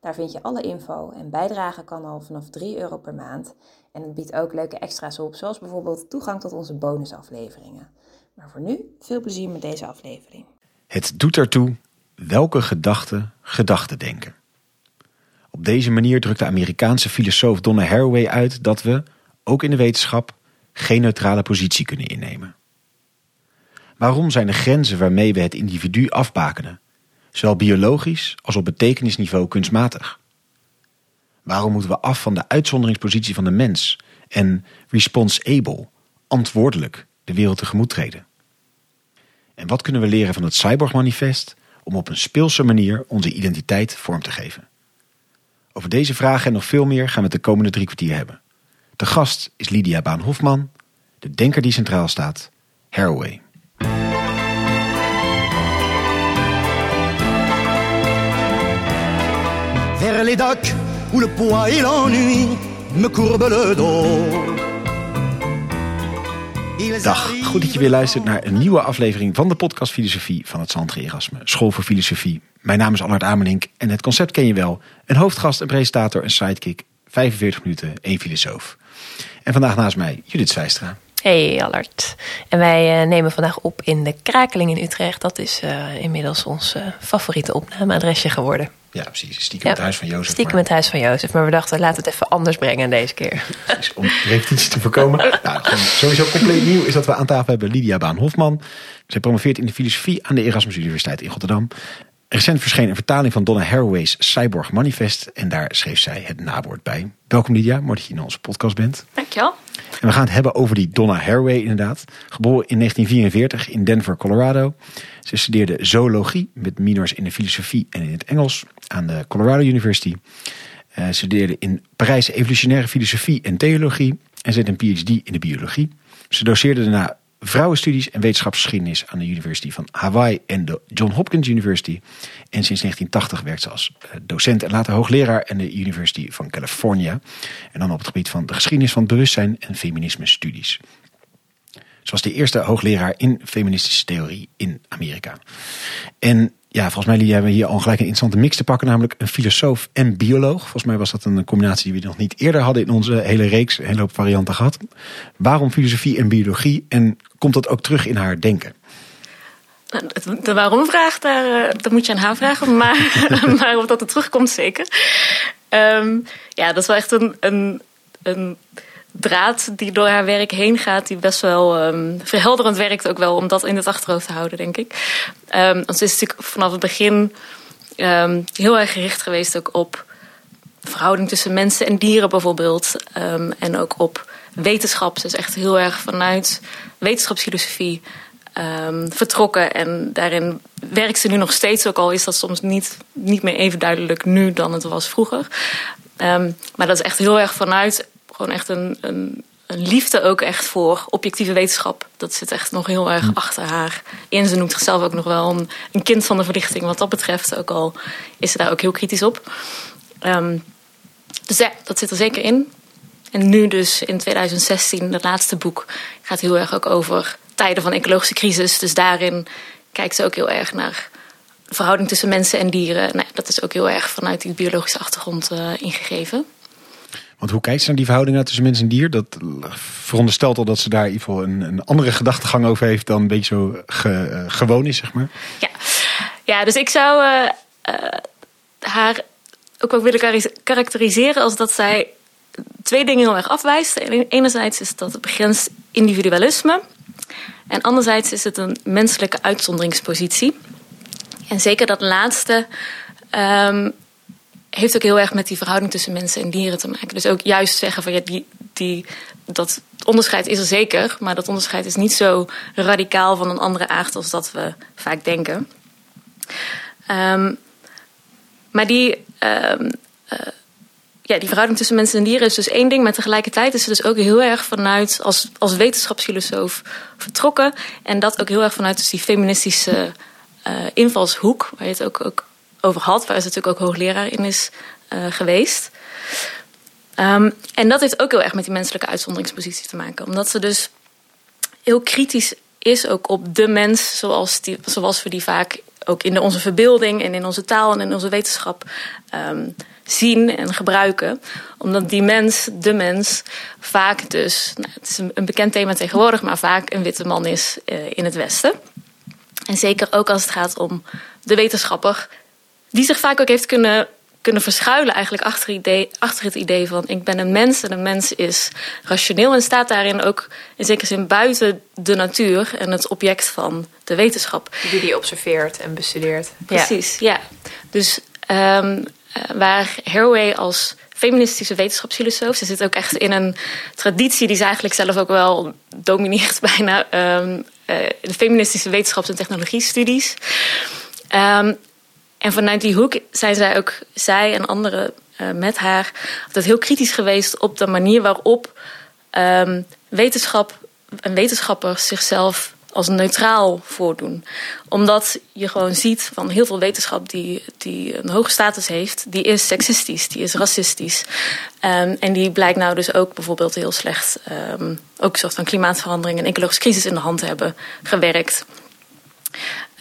Daar vind je alle info en bijdragen kan al vanaf 3 euro per maand. En het biedt ook leuke extra's op, zoals bijvoorbeeld toegang tot onze bonusafleveringen. Maar voor nu, veel plezier met deze aflevering. Het doet ertoe welke gedachten gedachten denken. Op deze manier drukt de Amerikaanse filosoof Donna Haraway uit dat we, ook in de wetenschap, geen neutrale positie kunnen innemen. Waarom zijn de grenzen waarmee we het individu afbakenen, zowel biologisch als op betekenisniveau kunstmatig? Waarom moeten we af van de uitzonderingspositie van de mens en responsible, antwoordelijk, de wereld tegemoet treden? En wat kunnen we leren van het Cyborg-manifest om op een speelse manier onze identiteit vorm te geven? Over deze vragen en nog veel meer gaan we het de komende drie kwartier hebben. De gast is Lydia Baan-Hofman, de denker die centraal staat, Haraway. Les docks où le poids et l'ennui me courbent le dos. Dag, goed dat je weer luistert naar een nieuwe aflevering van de podcast Filosofie van het Centre Erasme, School voor Filosofie. Mijn naam is Allard Amelink en het concept ken je wel. Een hoofdgast, een presentator, een sidekick, 45 minuten, één filosoof. En vandaag naast mij Judith Zwijstra. Hey Allard. En wij uh, nemen vandaag op in de Krakeling in Utrecht. Dat is uh, inmiddels ons uh, favoriete opnameadresje geworden. Ja, precies. Stiekem ja, het huis van Jozef. Stiekem het huis van Jozef. Maar we dachten, laten we het even anders brengen deze keer. Precies, om repetitie te voorkomen. nou, sowieso compleet nieuw is dat we aan tafel hebben Lydia Baan-Hofman. Zij promoveert in de filosofie aan de Erasmus Universiteit in Rotterdam. Recent verscheen een vertaling van Donna Haraway's Cyborg Manifest. En daar schreef zij het nawoord bij. Welkom Lydia, mooi dat je in onze podcast bent. Dankjewel. En we gaan het hebben over die Donna Haraway inderdaad. Geboren in 1944 in Denver, Colorado. Ze studeerde zoologie met minors in de filosofie en in het Engels aan de Colorado University. Uh, ze studeerde in Parijs evolutionaire filosofie en theologie. En ze heeft een PhD in de biologie. Ze doseerde daarna vrouwenstudies en wetenschapsgeschiedenis aan de University van Hawaii en de John Hopkins University. En sinds 1980 werkt ze als docent en later hoogleraar aan de University van California. En dan op het gebied van de geschiedenis van bewustzijn en feminisme studies. Ze was de eerste hoogleraar in feministische theorie in Amerika. En ja, volgens mij hebben we hier al gelijk een interessante mix te pakken, namelijk een filosoof en bioloog. Volgens mij was dat een combinatie die we nog niet eerder hadden in onze hele reeks, een hele hoop varianten gehad. Waarom filosofie en biologie en komt dat ook terug in haar denken? De waarom-vraag, daar, dat moet je aan haar vragen, maar, maar of dat er terugkomt, zeker. Um, ja, dat is wel echt een, een, een draad die door haar werk heen gaat, die best wel um, verhelderend werkt ook wel om dat in het achterhoofd te houden, denk ik. Um, want ze is natuurlijk vanaf het begin um, heel erg gericht geweest ook op verhouding tussen mensen en dieren bijvoorbeeld. en ook op wetenschap. Ze is echt heel erg vanuit wetenschapsfilosofie vertrokken. En daarin werkt ze nu nog steeds, ook al is dat soms niet, niet meer even duidelijk nu dan het was vroeger. maar dat is echt heel erg vanuit gewoon echt een, een, een, liefde ook echt voor objectieve wetenschap. Dat zit echt nog heel erg achter haar in. Ze noemt zichzelf ook nog wel een, een, kind van de verlichting wat dat betreft. Ook al is ze daar ook heel kritisch op. Um, dus ja, dat zit er zeker in. En nu dus in 2016, het laatste boek, gaat heel erg ook over tijden van ecologische crisis. Dus daarin kijkt ze ook heel erg naar de verhouding tussen mensen en dieren. Nou, dat is ook heel erg vanuit die biologische achtergrond uh, ingegeven. Want hoe kijkt ze naar die verhouding tussen mens en dier? Dat veronderstelt al dat ze daar in ieder geval een, een andere gedachtegang over heeft dan een beetje zo ge, uh, gewoon is, zeg maar. Ja, ja dus ik zou uh, uh, haar ook wel willen karakteriseren als dat zij twee dingen heel erg afwijst. Enerzijds is dat het begrenst individualisme. En anderzijds is het een menselijke uitzonderingspositie. En zeker dat laatste um, heeft ook heel erg met die verhouding tussen mensen en dieren te maken. Dus ook juist zeggen van ja, die, die, dat onderscheid is er zeker, maar dat onderscheid is niet zo radicaal van een andere aard als dat we vaak denken. Um, maar die, um, uh, ja, die verhouding tussen mensen en dieren is dus één ding. Maar tegelijkertijd is ze dus ook heel erg vanuit, als, als wetenschapsfilosoof vertrokken. En dat ook heel erg vanuit dus die feministische uh, invalshoek, waar je het ook, ook over had. Waar ze natuurlijk ook hoogleraar in is uh, geweest. Um, en dat heeft ook heel erg met die menselijke uitzonderingspositie te maken. Omdat ze dus heel kritisch is ook op de mens zoals, die, zoals we die vaak ook in onze verbeelding en in onze taal en in onze wetenschap um, zien en gebruiken. Omdat die mens, de mens, vaak dus, nou, het is een, bekend thema tegenwoordig, maar vaak een witte man is uh, in het Westen. En zeker ook als het gaat om de wetenschapper, die zich vaak ook heeft kunnen kunnen verschuilen eigenlijk achter, idee, achter het idee van ik ben een mens en een mens is rationeel en staat daarin ook in zekere zin buiten de natuur en het object van de wetenschap. Die die observeert en bestudeert. Precies, ja. ja. Dus um, waar Haraway als feministische wetenschapsfilosoof. Ze zit ook echt in een traditie die ze eigenlijk zelf ook wel domineert bijna. Um, uh, de feministische wetenschaps- en technologiestudies. Um, en vanuit die hoek zijn zij ook, zij en anderen uh, met haar, altijd heel kritisch geweest op de manier waarop um, wetenschap en wetenschappers zichzelf als neutraal voordoen. Omdat je gewoon ziet van heel veel wetenschap die, die een hoge status heeft, die is seksistisch, die is racistisch. Um, en die blijkt nou dus ook bijvoorbeeld heel slecht, um, ook soort van klimaatverandering en ecologische crisis in de hand hebben gewerkt.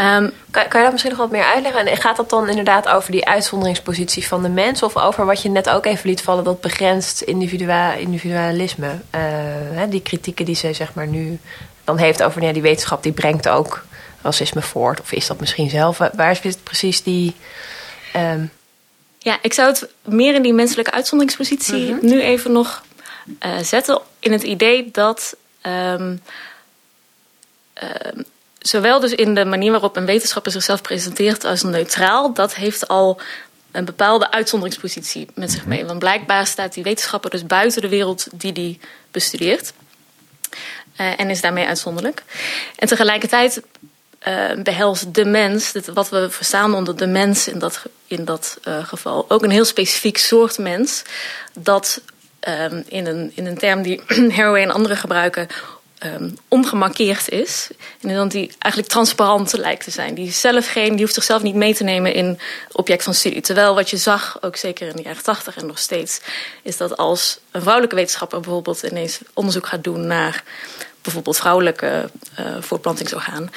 Um, kan, kan, je dat misschien nog wat meer uitleggen? En gaat dat dan inderdaad over die uitzonderingspositie van de mens? Of over wat je net ook even liet vallen, dat begrenst individua individualisme? Uh, die kritieken die ze zeg maar nu dan heeft over ja, die wetenschap, die brengt ook racisme voort. Of is dat misschien zelf? Waar is precies die... Um... Ja, ik zou het meer in die menselijke uitzonderingspositie -hmm. nu even nog uh, zetten. In het idee dat... Um, zowel dus in de manier waarop een wetenschapper zichzelf presenteert als neutraal, dat heeft al een bepaalde uitzonderingspositie met zich mee. Want blijkbaar staat die wetenschapper dus buiten de wereld die die bestudeert. Uh, en is daarmee uitzonderlijk. En tegelijkertijd uh, behelst de mens, dit, wat we verstaan onder de mens in dat, in dat uh, geval, ook een heel specifiek soort mens. Dat um, in, een, in een term die Haraway en anderen gebruiken, um, ongemarkeerd is. En dat die eigenlijk transparant lijkt te zijn. Die, zelf geen, die hoeft zichzelf niet mee te nemen in object van studie. Terwijl wat je zag, ook zeker in de jaren 80 en nog steeds, is dat als een vrouwelijke wetenschapper bijvoorbeeld ineens onderzoek gaat doen naar bijvoorbeeld vrouwelijke uh, voortplantingsorgaan,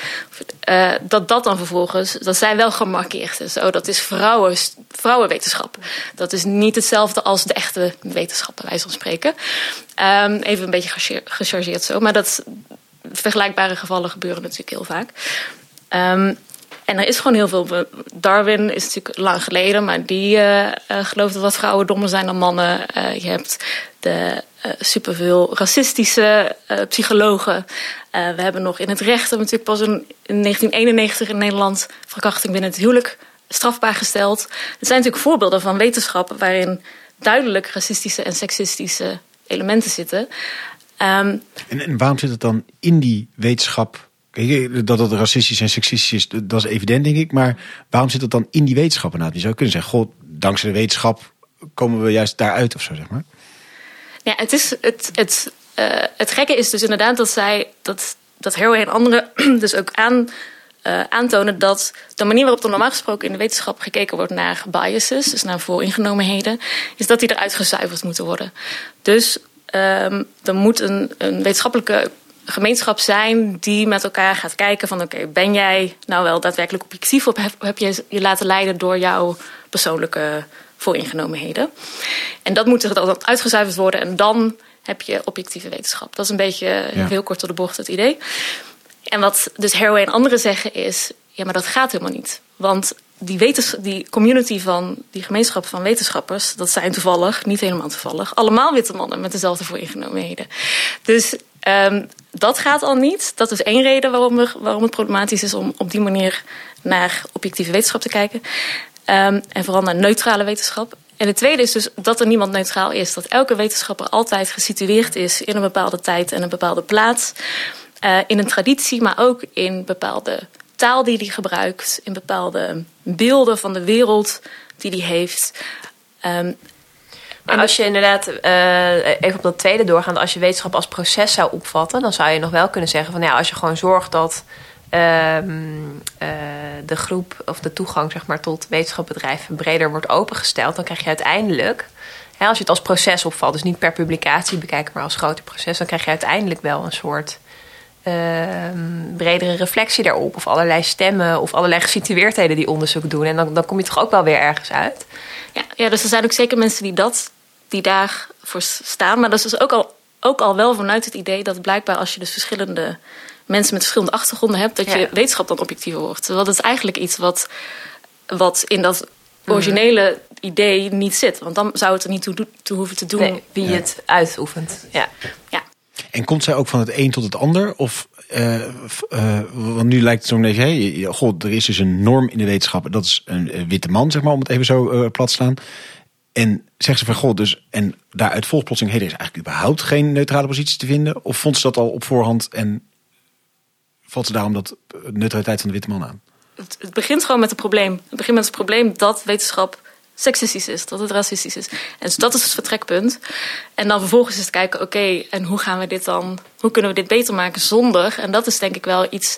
uh, dat dat dan vervolgens, dat zij wel gemarkeerd is. Oh, dat is vrouwen, vrouwenwetenschap. Dat is niet hetzelfde als de echte wetenschap, bij wijze van spreken. Um, even een beetje gechargeerd zo, maar dat vergelijkbare gevallen gebeuren natuurlijk heel vaak. Um, en er is gewoon heel veel. Darwin is natuurlijk lang geleden, maar die uh, geloofde dat vrouwen dommer zijn dan mannen. Je hebt de superveel racistische psychologen. we hebben nog in het recht, natuurlijk pas in, in 1991 in Nederland verkrachting binnen het huwelijk strafbaar gesteld. Het zijn natuurlijk voorbeelden van wetenschap waarin duidelijk racistische en seksistische elementen zitten. Um, en, waarom zit het dan in die wetenschap dat het racistisch en seksistisch is, dat is evident, denk ik. Maar waarom zit dat dan in die wetenschap? Nou, je zou kunnen zeggen, god, dankzij de wetenschap komen we juist daaruit of zo, zeg maar. Ja, het, is, het, het, uh, het gekke is dus inderdaad dat zij, dat, dat Haraway en anderen dus ook aan, uh, aantonen dat de manier waarop er normaal gesproken in de wetenschap gekeken wordt naar biases, dus naar vooringenomenheden, is dat die eruit gezuiverd moeten worden. Dus um, er moet een, een wetenschappelijke gemeenschap zijn die met elkaar gaat kijken van oké, ben jij nou wel daadwerkelijk objectief of heb, heb je je laten leiden door jouw persoonlijke vooringenomenheden? En dat moet er dan uitgezuiverd worden en dan heb je objectieve wetenschap. Dat is een beetje ja. heel kort door de bocht het idee. En wat dus Haraway en anderen zeggen is, ja, maar dat gaat helemaal niet. Want die, wetens, die community van die gemeenschap van wetenschappers, dat zijn toevallig, niet helemaal toevallig, allemaal witte mannen met dezelfde vooringenomenheden. Dus um, dat gaat al niet. Dat is één reden waarom, er, waarom het problematisch is om op die manier naar objectieve wetenschap te kijken. Um, en vooral naar neutrale wetenschap. En de tweede is dus dat er niemand neutraal is. Dat elke wetenschapper altijd gesitueerd is in een bepaalde tijd en een bepaalde plaats. Uh, in een traditie, maar ook in bepaalde taal die hij gebruikt. In bepaalde beelden van de wereld die hij heeft. Um, Maar als je inderdaad, uh, even op dat tweede doorgaand, als je wetenschap als proces zou opvatten, dan zou je nog wel kunnen zeggen van ja, als je gewoon zorgt dat um, uh, de groep of de toegang zeg maar, tot wetenschapbedrijven breder wordt opengesteld, dan krijg je uiteindelijk, hè, als je het als proces opvalt, dus niet per publicatie bekijken, maar als groter proces, dan krijg je uiteindelijk wel een soort uh, bredere reflectie daarop, of allerlei stemmen of allerlei gesitueerdheden die onderzoek doen. En dan, dan kom je toch ook wel weer ergens uit. Ja, ja, dus er zijn ook zeker mensen die dat, die daarvoor staan. Maar dat is dus ook al, ook al wel vanuit het idee dat blijkbaar als je dus verschillende mensen met verschillende achtergronden hebt, dat je wetenschap dan objectiever wordt. Terwijl dat is eigenlijk iets wat, wat in dat originele idee niet zit. Want dan zou het er niet toe, toe hoeven te doen wie het uitoefent. Ja. ja. En komt zij ook van het een tot het ander? Of, uh, uh, want nu lijkt het zo net, hey, god, er is dus een norm in de wetenschap. Dat is een, witte man, zeg maar, om het even zo uh, plat te slaan. En zegt ze van god, dus en daaruit volgt plotseling, hey, er is eigenlijk überhaupt geen neutrale positie te vinden? Of vond ze dat al op voorhand en valt ze daarom dat neutraliteit van de witte man aan? Het, begint gewoon met het probleem. Het begint met het probleem dat wetenschap seksistisch is, dat het racistisch is. En dus dat is het vertrekpunt. En dan vervolgens is het kijken, oké, en hoe gaan we dit dan, hoe kunnen we dit beter maken zonder? En dat is denk ik wel iets,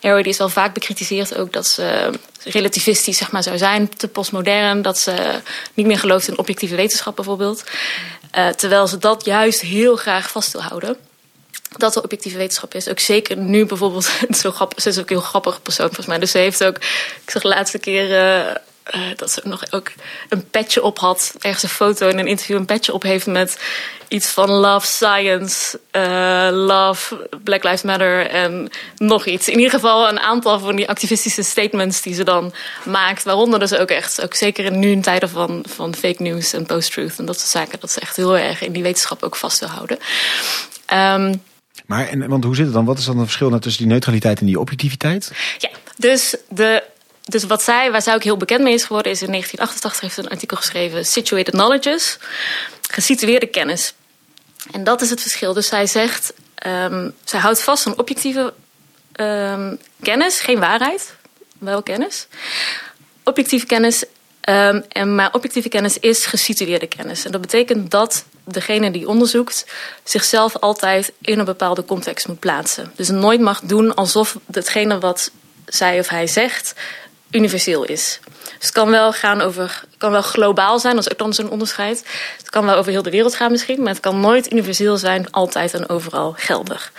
Harry is wel vaak bekritiseerd ook dat ze relativistisch zeg maar, zou zijn, te postmodern, dat ze niet meer gelooft in objectieve wetenschap bijvoorbeeld. Uh, terwijl ze dat juist heel graag vast wil houden dat er objectieve wetenschap is. Ook zeker nu bijvoorbeeld. Zo grappig, ze is ook een heel grappig persoon volgens mij. Dus ze heeft ook. Ik zag de laatste keer. Uh, uh, dat ze nog ook een petje op had. Ergens een foto in een interview een petje op heeft met iets van love science, uh, love Black Lives Matter en nog iets. In ieder geval een aantal van die activistische statements die ze dan maakt. Waaronder dus ook echt, ook zeker in nu in tijden van, van fake news en post-truth en dat soort zaken. Dat ze echt heel erg in die wetenschap ook vast wil houden. Um, maar en, want hoe zit het dan? Wat is dan het verschil nou tussen die neutraliteit en die objectiviteit? Ja, dus de dus wat zij, waar zij ook heel bekend mee is geworden, is in 1988 heeft een artikel geschreven: Situated Knowledges, gesitueerde kennis. En dat is het verschil. Dus zij zegt, um, zij houdt vast aan objectieve um, kennis, geen waarheid, wel kennis. Objectieve kennis, um, en, maar objectieve kennis is gesitueerde kennis. En dat betekent dat degene die onderzoekt zichzelf altijd in een bepaalde context moet plaatsen. Dus nooit mag doen alsof hetgene wat zij of hij zegt universeel is. Dus het kan wel gaan over, kan wel globaal zijn, dat is ook dan zo'n onderscheid. Het kan wel over heel de wereld gaan misschien, maar het kan nooit universeel zijn, altijd en overal geldig.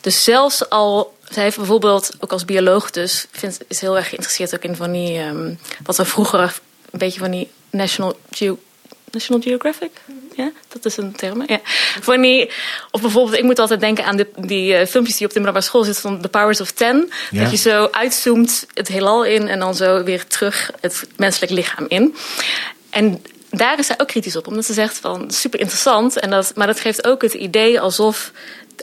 Dus zelfs al, zij heeft bijvoorbeeld, ook als bioloog dus, vindt, is heel erg geïnteresseerd ook in van die, um, wat we vroeger een beetje van die National Geographic National Geographic? Ja, dat is een term. Ja. Of bijvoorbeeld, ik moet altijd denken aan de, die uh, filmpjes die op de middelbare school zitten van The Powers of Ten. Ja. Dat je zo uitzoomt het heelal in en dan zo weer terug het menselijk lichaam in. En daar is zij ook kritisch op, omdat ze zegt van super interessant. En dat, maar dat geeft ook het idee alsof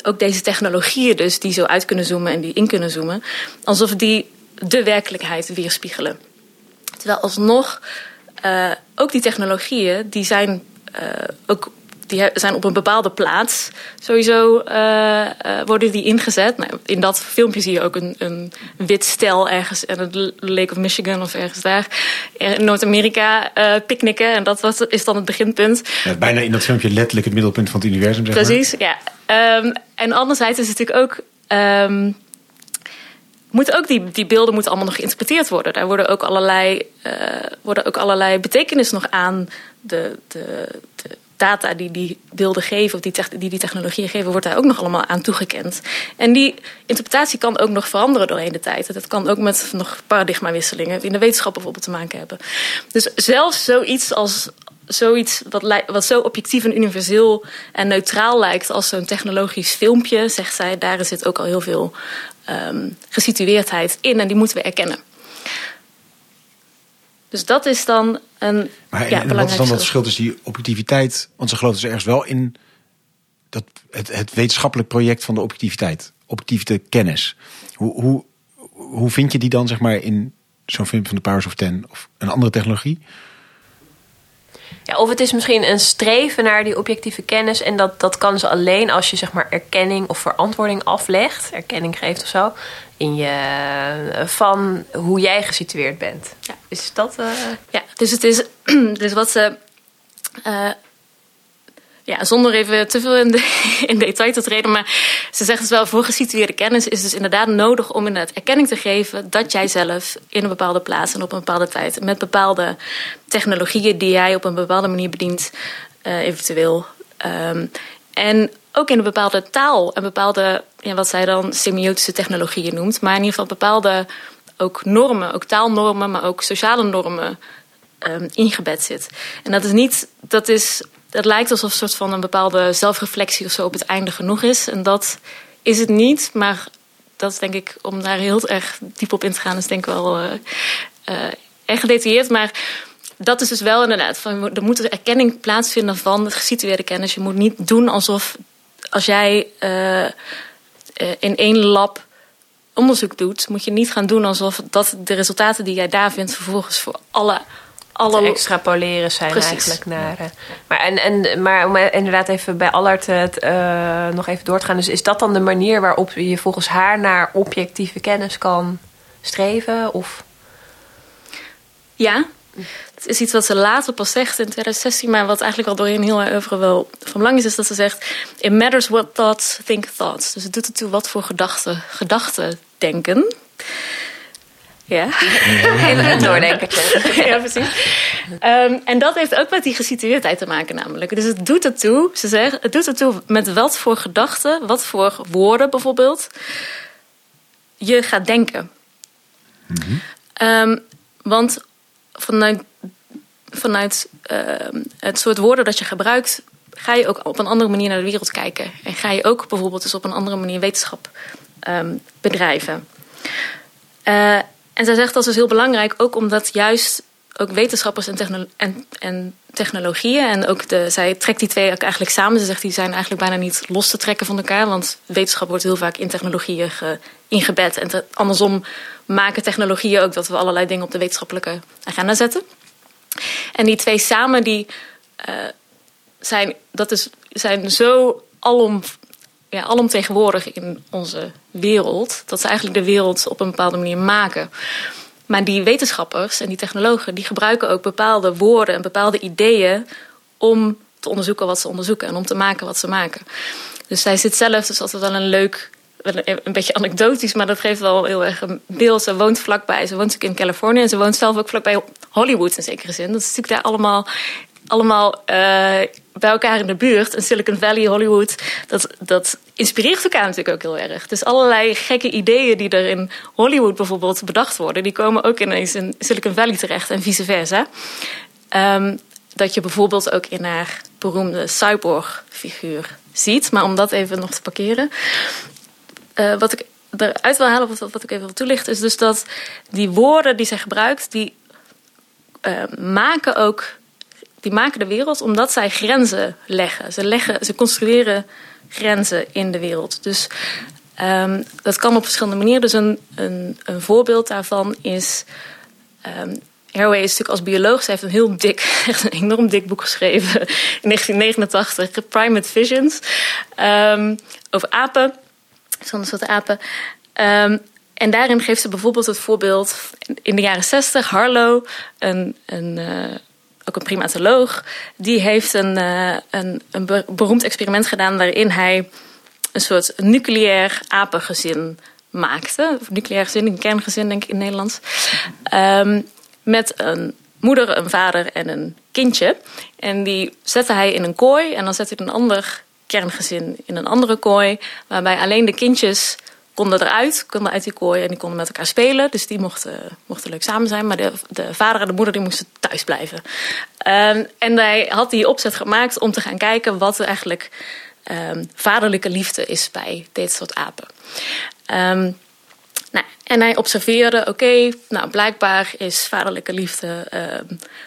ook deze technologieën dus die zo uit kunnen zoomen en die in kunnen zoomen, alsof die de werkelijkheid weerspiegelen. Terwijl alsnog uh, ook die technologieën, die zijn uh, ook die zijn op een bepaalde plaats. Sowieso uh, worden die ingezet. Nou, in dat filmpje zie je ook een, een wit stel ergens in het Lake of Michigan of ergens daar in Noord-Amerika uh, picknicken. En dat was, is dan het beginpunt. Ja, bijna in dat filmpje letterlijk het middelpunt van het universum. Zeg Precies, ja. Um, en anderzijds is het natuurlijk ook. Um, moeten ook die, die beelden moeten allemaal nog geïnterpreteerd worden. Daar worden ook allerlei, uh, worden ook allerlei betekenis nog aan de, de, de data die die beelden geven, of die, die die technologieën geven, wordt daar ook nog allemaal aan toegekend. En die interpretatie kan ook nog veranderen doorheen de tijd. Dat kan ook met nog paradigmawisselingen in de wetenschap bijvoorbeeld te maken hebben. Dus zelfs zoiets als zoiets wat, wat zo objectief en universeel en neutraal lijkt als zo'n technologisch filmpje, zegt zij, daar zit ook al heel veel um, gesitueerdheid in en die moeten we erkennen. Dus dat is dan een. Maar ja, en, wat is dan dat verschil tussen die objectiviteit? Want ze geloven dus ergens wel in dat het, het wetenschappelijk project van de objectiviteit, objectieve kennis. Hoe, hoe, hoe vind je die dan, zeg maar, in zo'n film van de Powers of Ten of een andere technologie? Ja, of het is misschien een streven naar die objectieve kennis. En dat, dat kan ze alleen als je zeg maar erkenning of verantwoording aflegt. Erkenning geeft of zo. In je, van hoe jij gesitueerd bent. Ja. Is dat... Uh... Ja, dus het is... Dus wat ze... Uh, ja, zonder even te veel in, de, in detail te treden. Maar ze zegt dus wel, voor gesitueerde kennis is dus inderdaad nodig om inderdaad erkenning te geven dat jij zelf in een bepaalde plaats en op een bepaalde tijd met bepaalde technologieën die jij op een bepaalde manier bedient, uh, eventueel. Um, en ook in een bepaalde taal en bepaalde, ja, wat zij dan semiotische technologieën noemt, maar in ieder geval bepaalde ook normen, ook taalnormen, maar ook sociale normen um, ingebed zit. En dat is niet, dat is het lijkt alsof een soort van een bepaalde zelfreflectie of zo op het einde genoeg is. En dat is het niet, maar dat is denk ik, om daar heel erg diep op in te gaan, is denk ik wel uh, erg gedetailleerd. Maar dat is dus wel inderdaad, van, er moet erkenning plaatsvinden van het gesitueerde kennis. Je moet niet doen alsof als jij uh, in één lab onderzoek doet, moet je niet gaan doen alsof dat de resultaten die jij daar vindt vervolgens voor alle alle extrapoleren zijn eigenlijk naar. Uh, maar, en, en, maar om inderdaad even bij Allard het, uh, nog even door te gaan. Dus is dat dan de manier waarop je volgens haar naar objectieve kennis kan streven? Of? Ja, het is iets wat ze later pas zegt in 2016, maar wat eigenlijk al doorheen heel erg wel van belang is, is dat ze zegt: It matters what thoughts think thoughts. Dus het doet ertoe wat voor gedachten gedachten denken. Ja. Even een doordenkertje. ja, precies. Um, en dat heeft ook met die gesitueerdheid te maken namelijk. Dus het doet ertoe, ze zeggen, het doet ertoe met wat voor gedachten, wat voor woorden bijvoorbeeld, je gaat denken. Mm -hmm. um, want vanuit, vanuit uh, het soort woorden dat je gebruikt, ga je ook op een andere manier naar de wereld kijken. En ga je ook bijvoorbeeld dus op een andere manier wetenschap um, bedrijven. Uh, en zij zegt dat is dus heel belangrijk, ook omdat juist ook wetenschappers en, en, en, technologieën. En ook de, zij trekt die twee ook eigenlijk samen. Ze zegt die zijn eigenlijk bijna niet los te trekken van elkaar. Want wetenschap wordt heel vaak in technologieën ge, ingebed. En andersom maken technologieën ook dat we allerlei dingen op de wetenschappelijke agenda zetten. En die twee samen die, uh, zijn, dat is, zijn zo alom ja, alomtegenwoordig in onze wereld. Dat ze eigenlijk de wereld op een bepaalde manier maken. Maar die wetenschappers en die technologen die gebruiken ook bepaalde woorden en bepaalde ideeën om te onderzoeken wat ze onderzoeken en om te maken wat ze maken. Dus zij zit zelf, dus altijd wel een leuk, een beetje anekdotisch, maar dat geeft wel heel erg een beeld. Ze woont vlakbij, ze woont natuurlijk in Californië en ze woont zelf ook vlakbij Hollywood in zekere zin. Dat is natuurlijk daar allemaal allemaal uh, bij elkaar in de buurt. En Silicon Valley, Hollywood, dat, dat inspireert elkaar natuurlijk ook heel erg. Dus allerlei gekke ideeën die er in Hollywood bijvoorbeeld bedacht worden, die komen ook ineens in Silicon Valley terecht en vice versa. Um, dat je bijvoorbeeld ook in haar beroemde cyborg-figuur ziet. Maar om dat even nog te parkeren. Uh, wat ik eruit wil halen, wat, wat ik even wil toelichten, is dus dat die woorden die zij gebruikt, die uh, maken ook die maken de wereld omdat zij grenzen leggen. Ze, leggen, ze construeren grenzen in de wereld. Dus um, dat kan op verschillende manieren. Dus een, een, een voorbeeld daarvan is. Um, is natuurlijk als bioloog. Ze heeft een heel dik, echt een enorm dik boek geschreven in 1989, Primate Visions, um, over apen, zonder soort apen. En daarin geeft ze bijvoorbeeld het voorbeeld in de jaren 60, Harlow, een, een, uh, ook een primatoloog, die heeft een, uh, een, een beroemd experiment gedaan waarin hij een soort nucleair apengezin maakte. Of nucleair gezin, een kerngezin denk ik in Nederlands. Um, met een moeder, een vader en een kindje. En die zette hij in een kooi en dan zette hij een ander kerngezin in een andere kooi. Waarbij alleen de kindjes konden eruit, konden uit die kooi en die konden met elkaar spelen. Dus die mochten, mochten leuk samen zijn. Maar de, de vader en de moeder die moesten thuis blijven. Um, en hij had die opzet gemaakt om te gaan kijken wat eigenlijk um, vaderlijke liefde is bij dit soort apen. Um, nou, en hij observeerde, oké, nou blijkbaar is vaderlijke liefde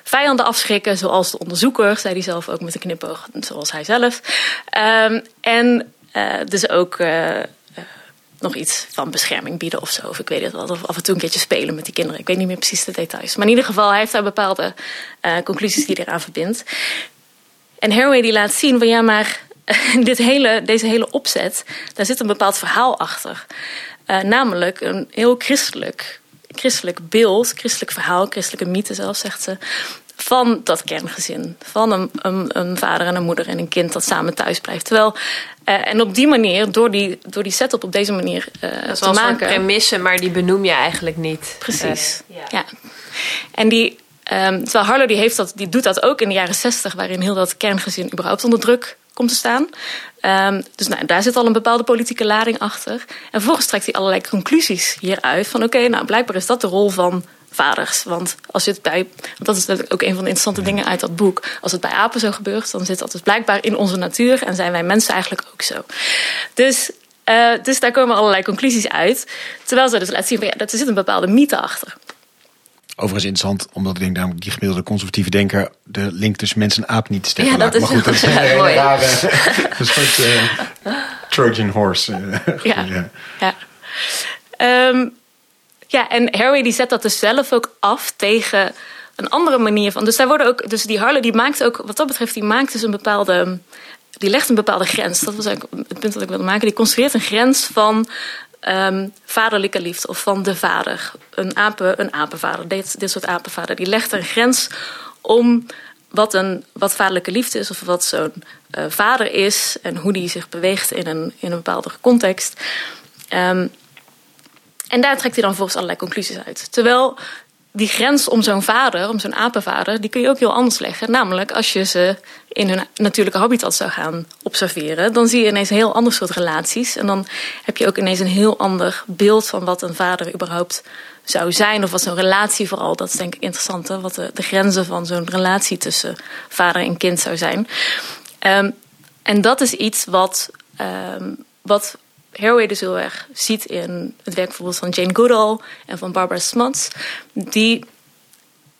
vijanden afschrikken, zoals de onderzoeker, zei hij zelf ook met een knipoog, zoals hij zelf. En uh, dus ook uh, nog iets van bescherming bieden of zo. Of ik weet het wel, of af en toe een keertje spelen met die kinderen. Ik weet niet meer precies de details. Maar in ieder geval, hij heeft daar bepaalde uh, conclusies die hij eraan verbindt. En Haraway die laat zien van ja, maar dit hele, deze hele opzet, daar zit een bepaald verhaal achter. Uh, namelijk een heel christelijk, christelijk beeld, christelijk verhaal, christelijke mythe zelf, zegt ze. Van dat kerngezin. Van een, een, een, vader en een moeder en een kind dat samen thuis blijft. Terwijl, uh, en op die manier, door die, door die setup op deze manier uh, dat te maken. een premisse, maar die benoem je eigenlijk niet. Precies. Uh, ja. ja. En die, um, terwijl Harlow die heeft dat, die doet dat ook in de jaren zestig, waarin heel dat kerngezin überhaupt onder druk komt te staan. Um, dus nou, daar zit al een bepaalde politieke lading achter. En vervolgens trekt hij allerlei conclusies hieruit. Van oké, okay, nou blijkbaar is dat de rol van vaders. Want als het bij, want dat is natuurlijk ook een van de interessante dingen uit dat boek. Als het bij apen zo gebeurt, dan zit dat dus blijkbaar in onze natuur en zijn wij mensen eigenlijk ook zo. Dus, uh, dus daar komen allerlei conclusies uit. Terwijl ze dus laten zien, van, ja, dat er zit een bepaalde mythe achter. Overigens interessant, omdat ik denk namelijk die gemiddelde conservatieve denker de link tussen mens en aap niet sterk ja, maakt. Dat is maar goed, dat is een ja, hele mooi. rare een soort uh, Trojan horse. Uh, ja. ja. ja. Um, ja, en Harry die zet dat dus zelf ook af tegen een andere manier van. Dus daar worden ook, dus die Harley die maakt ook, wat dat betreft, die maakt dus een bepaalde, die legt een bepaalde grens. Dat was eigenlijk het punt dat ik wilde maken. Die construeert een grens van um, vaderlijke liefde of van de vader. Een apen, een apenvader, dit, dit soort apenvader. Die legt een grens om wat, een, wat vaderlijke liefde is of wat zo'n uh, vader is en hoe die zich beweegt in een, in een bepaalde context. Um, en daar trekt hij dan volgens allerlei conclusies uit. Terwijl die grens om zo'n vader, om zo'n apenvader, die kun je ook heel anders leggen. Namelijk als je ze in hun natuurlijke habitat zou gaan observeren, dan zie je ineens een heel ander soort relaties. En dan heb je ook ineens een heel ander beeld van wat een vader überhaupt zou zijn. Of wat zo'n relatie vooral, dat is denk ik interessant, hè? wat de, grenzen van zo'n relatie tussen vader en kind zou zijn. Um, en dat is iets wat, um, wat Haraway dus erg ziet in het werk bijvoorbeeld van Jane Goodall en van Barbara Smuts, die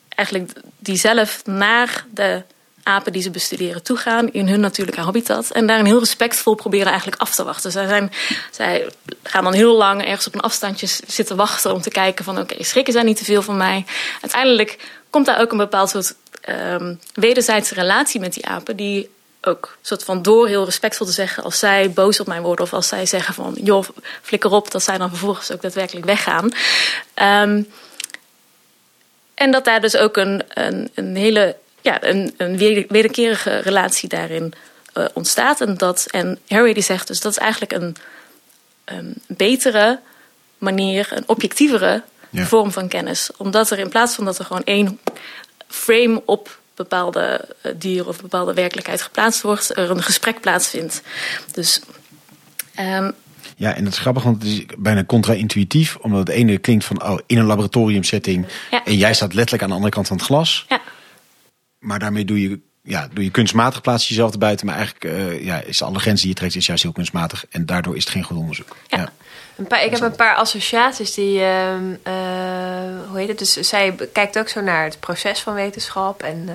eigenlijk die zelf naar de apen die ze bestuderen toegaan in hun natuurlijke habitat en daarin heel respectvol proberen eigenlijk af te wachten. Zij, zijn, zij gaan dan heel lang ergens op een afstandje zitten wachten om te kijken van oké, schrikken zij niet te veel van mij. Uiteindelijk komt daar ook een bepaald soort um, wederzijdse relatie met die apen die ook soort van door heel respectvol te zeggen als zij boos op mij worden of als zij zeggen van joh, flikker op, dat zij dan vervolgens ook daadwerkelijk weggaan. Um, en dat daar dus ook een, een, een hele ja, een, een wederkerige relatie daarin uh, ontstaat. En, dat, en Harry die zegt dus dat is eigenlijk een, betere manier, een objectievere ja. vorm van kennis. Omdat er in plaats van dat er gewoon één frame op bepaalde dieren of bepaalde werkelijkheid geplaatst wordt, er een gesprek plaatsvindt. Dus. Um, ja, en dat is grappig, want het is bijna contra-intuïtief. Omdat het ene klinkt van, oh, in een laboratoriumsetting. Ja. En jij staat letterlijk aan de andere kant van het glas. Ja. Maar daarmee doe je, ja, doe je kunstmatig plaats je jezelf erbuiten. Maar eigenlijk uh, ja, is alle grens die je trekt is juist heel kunstmatig. En daardoor is het geen goed onderzoek. Ja. ja. Een paar, ik heb een paar associaties die, uh, uh, hoe heet het? Dus zij kijkt ook zo naar het proces van wetenschap. En,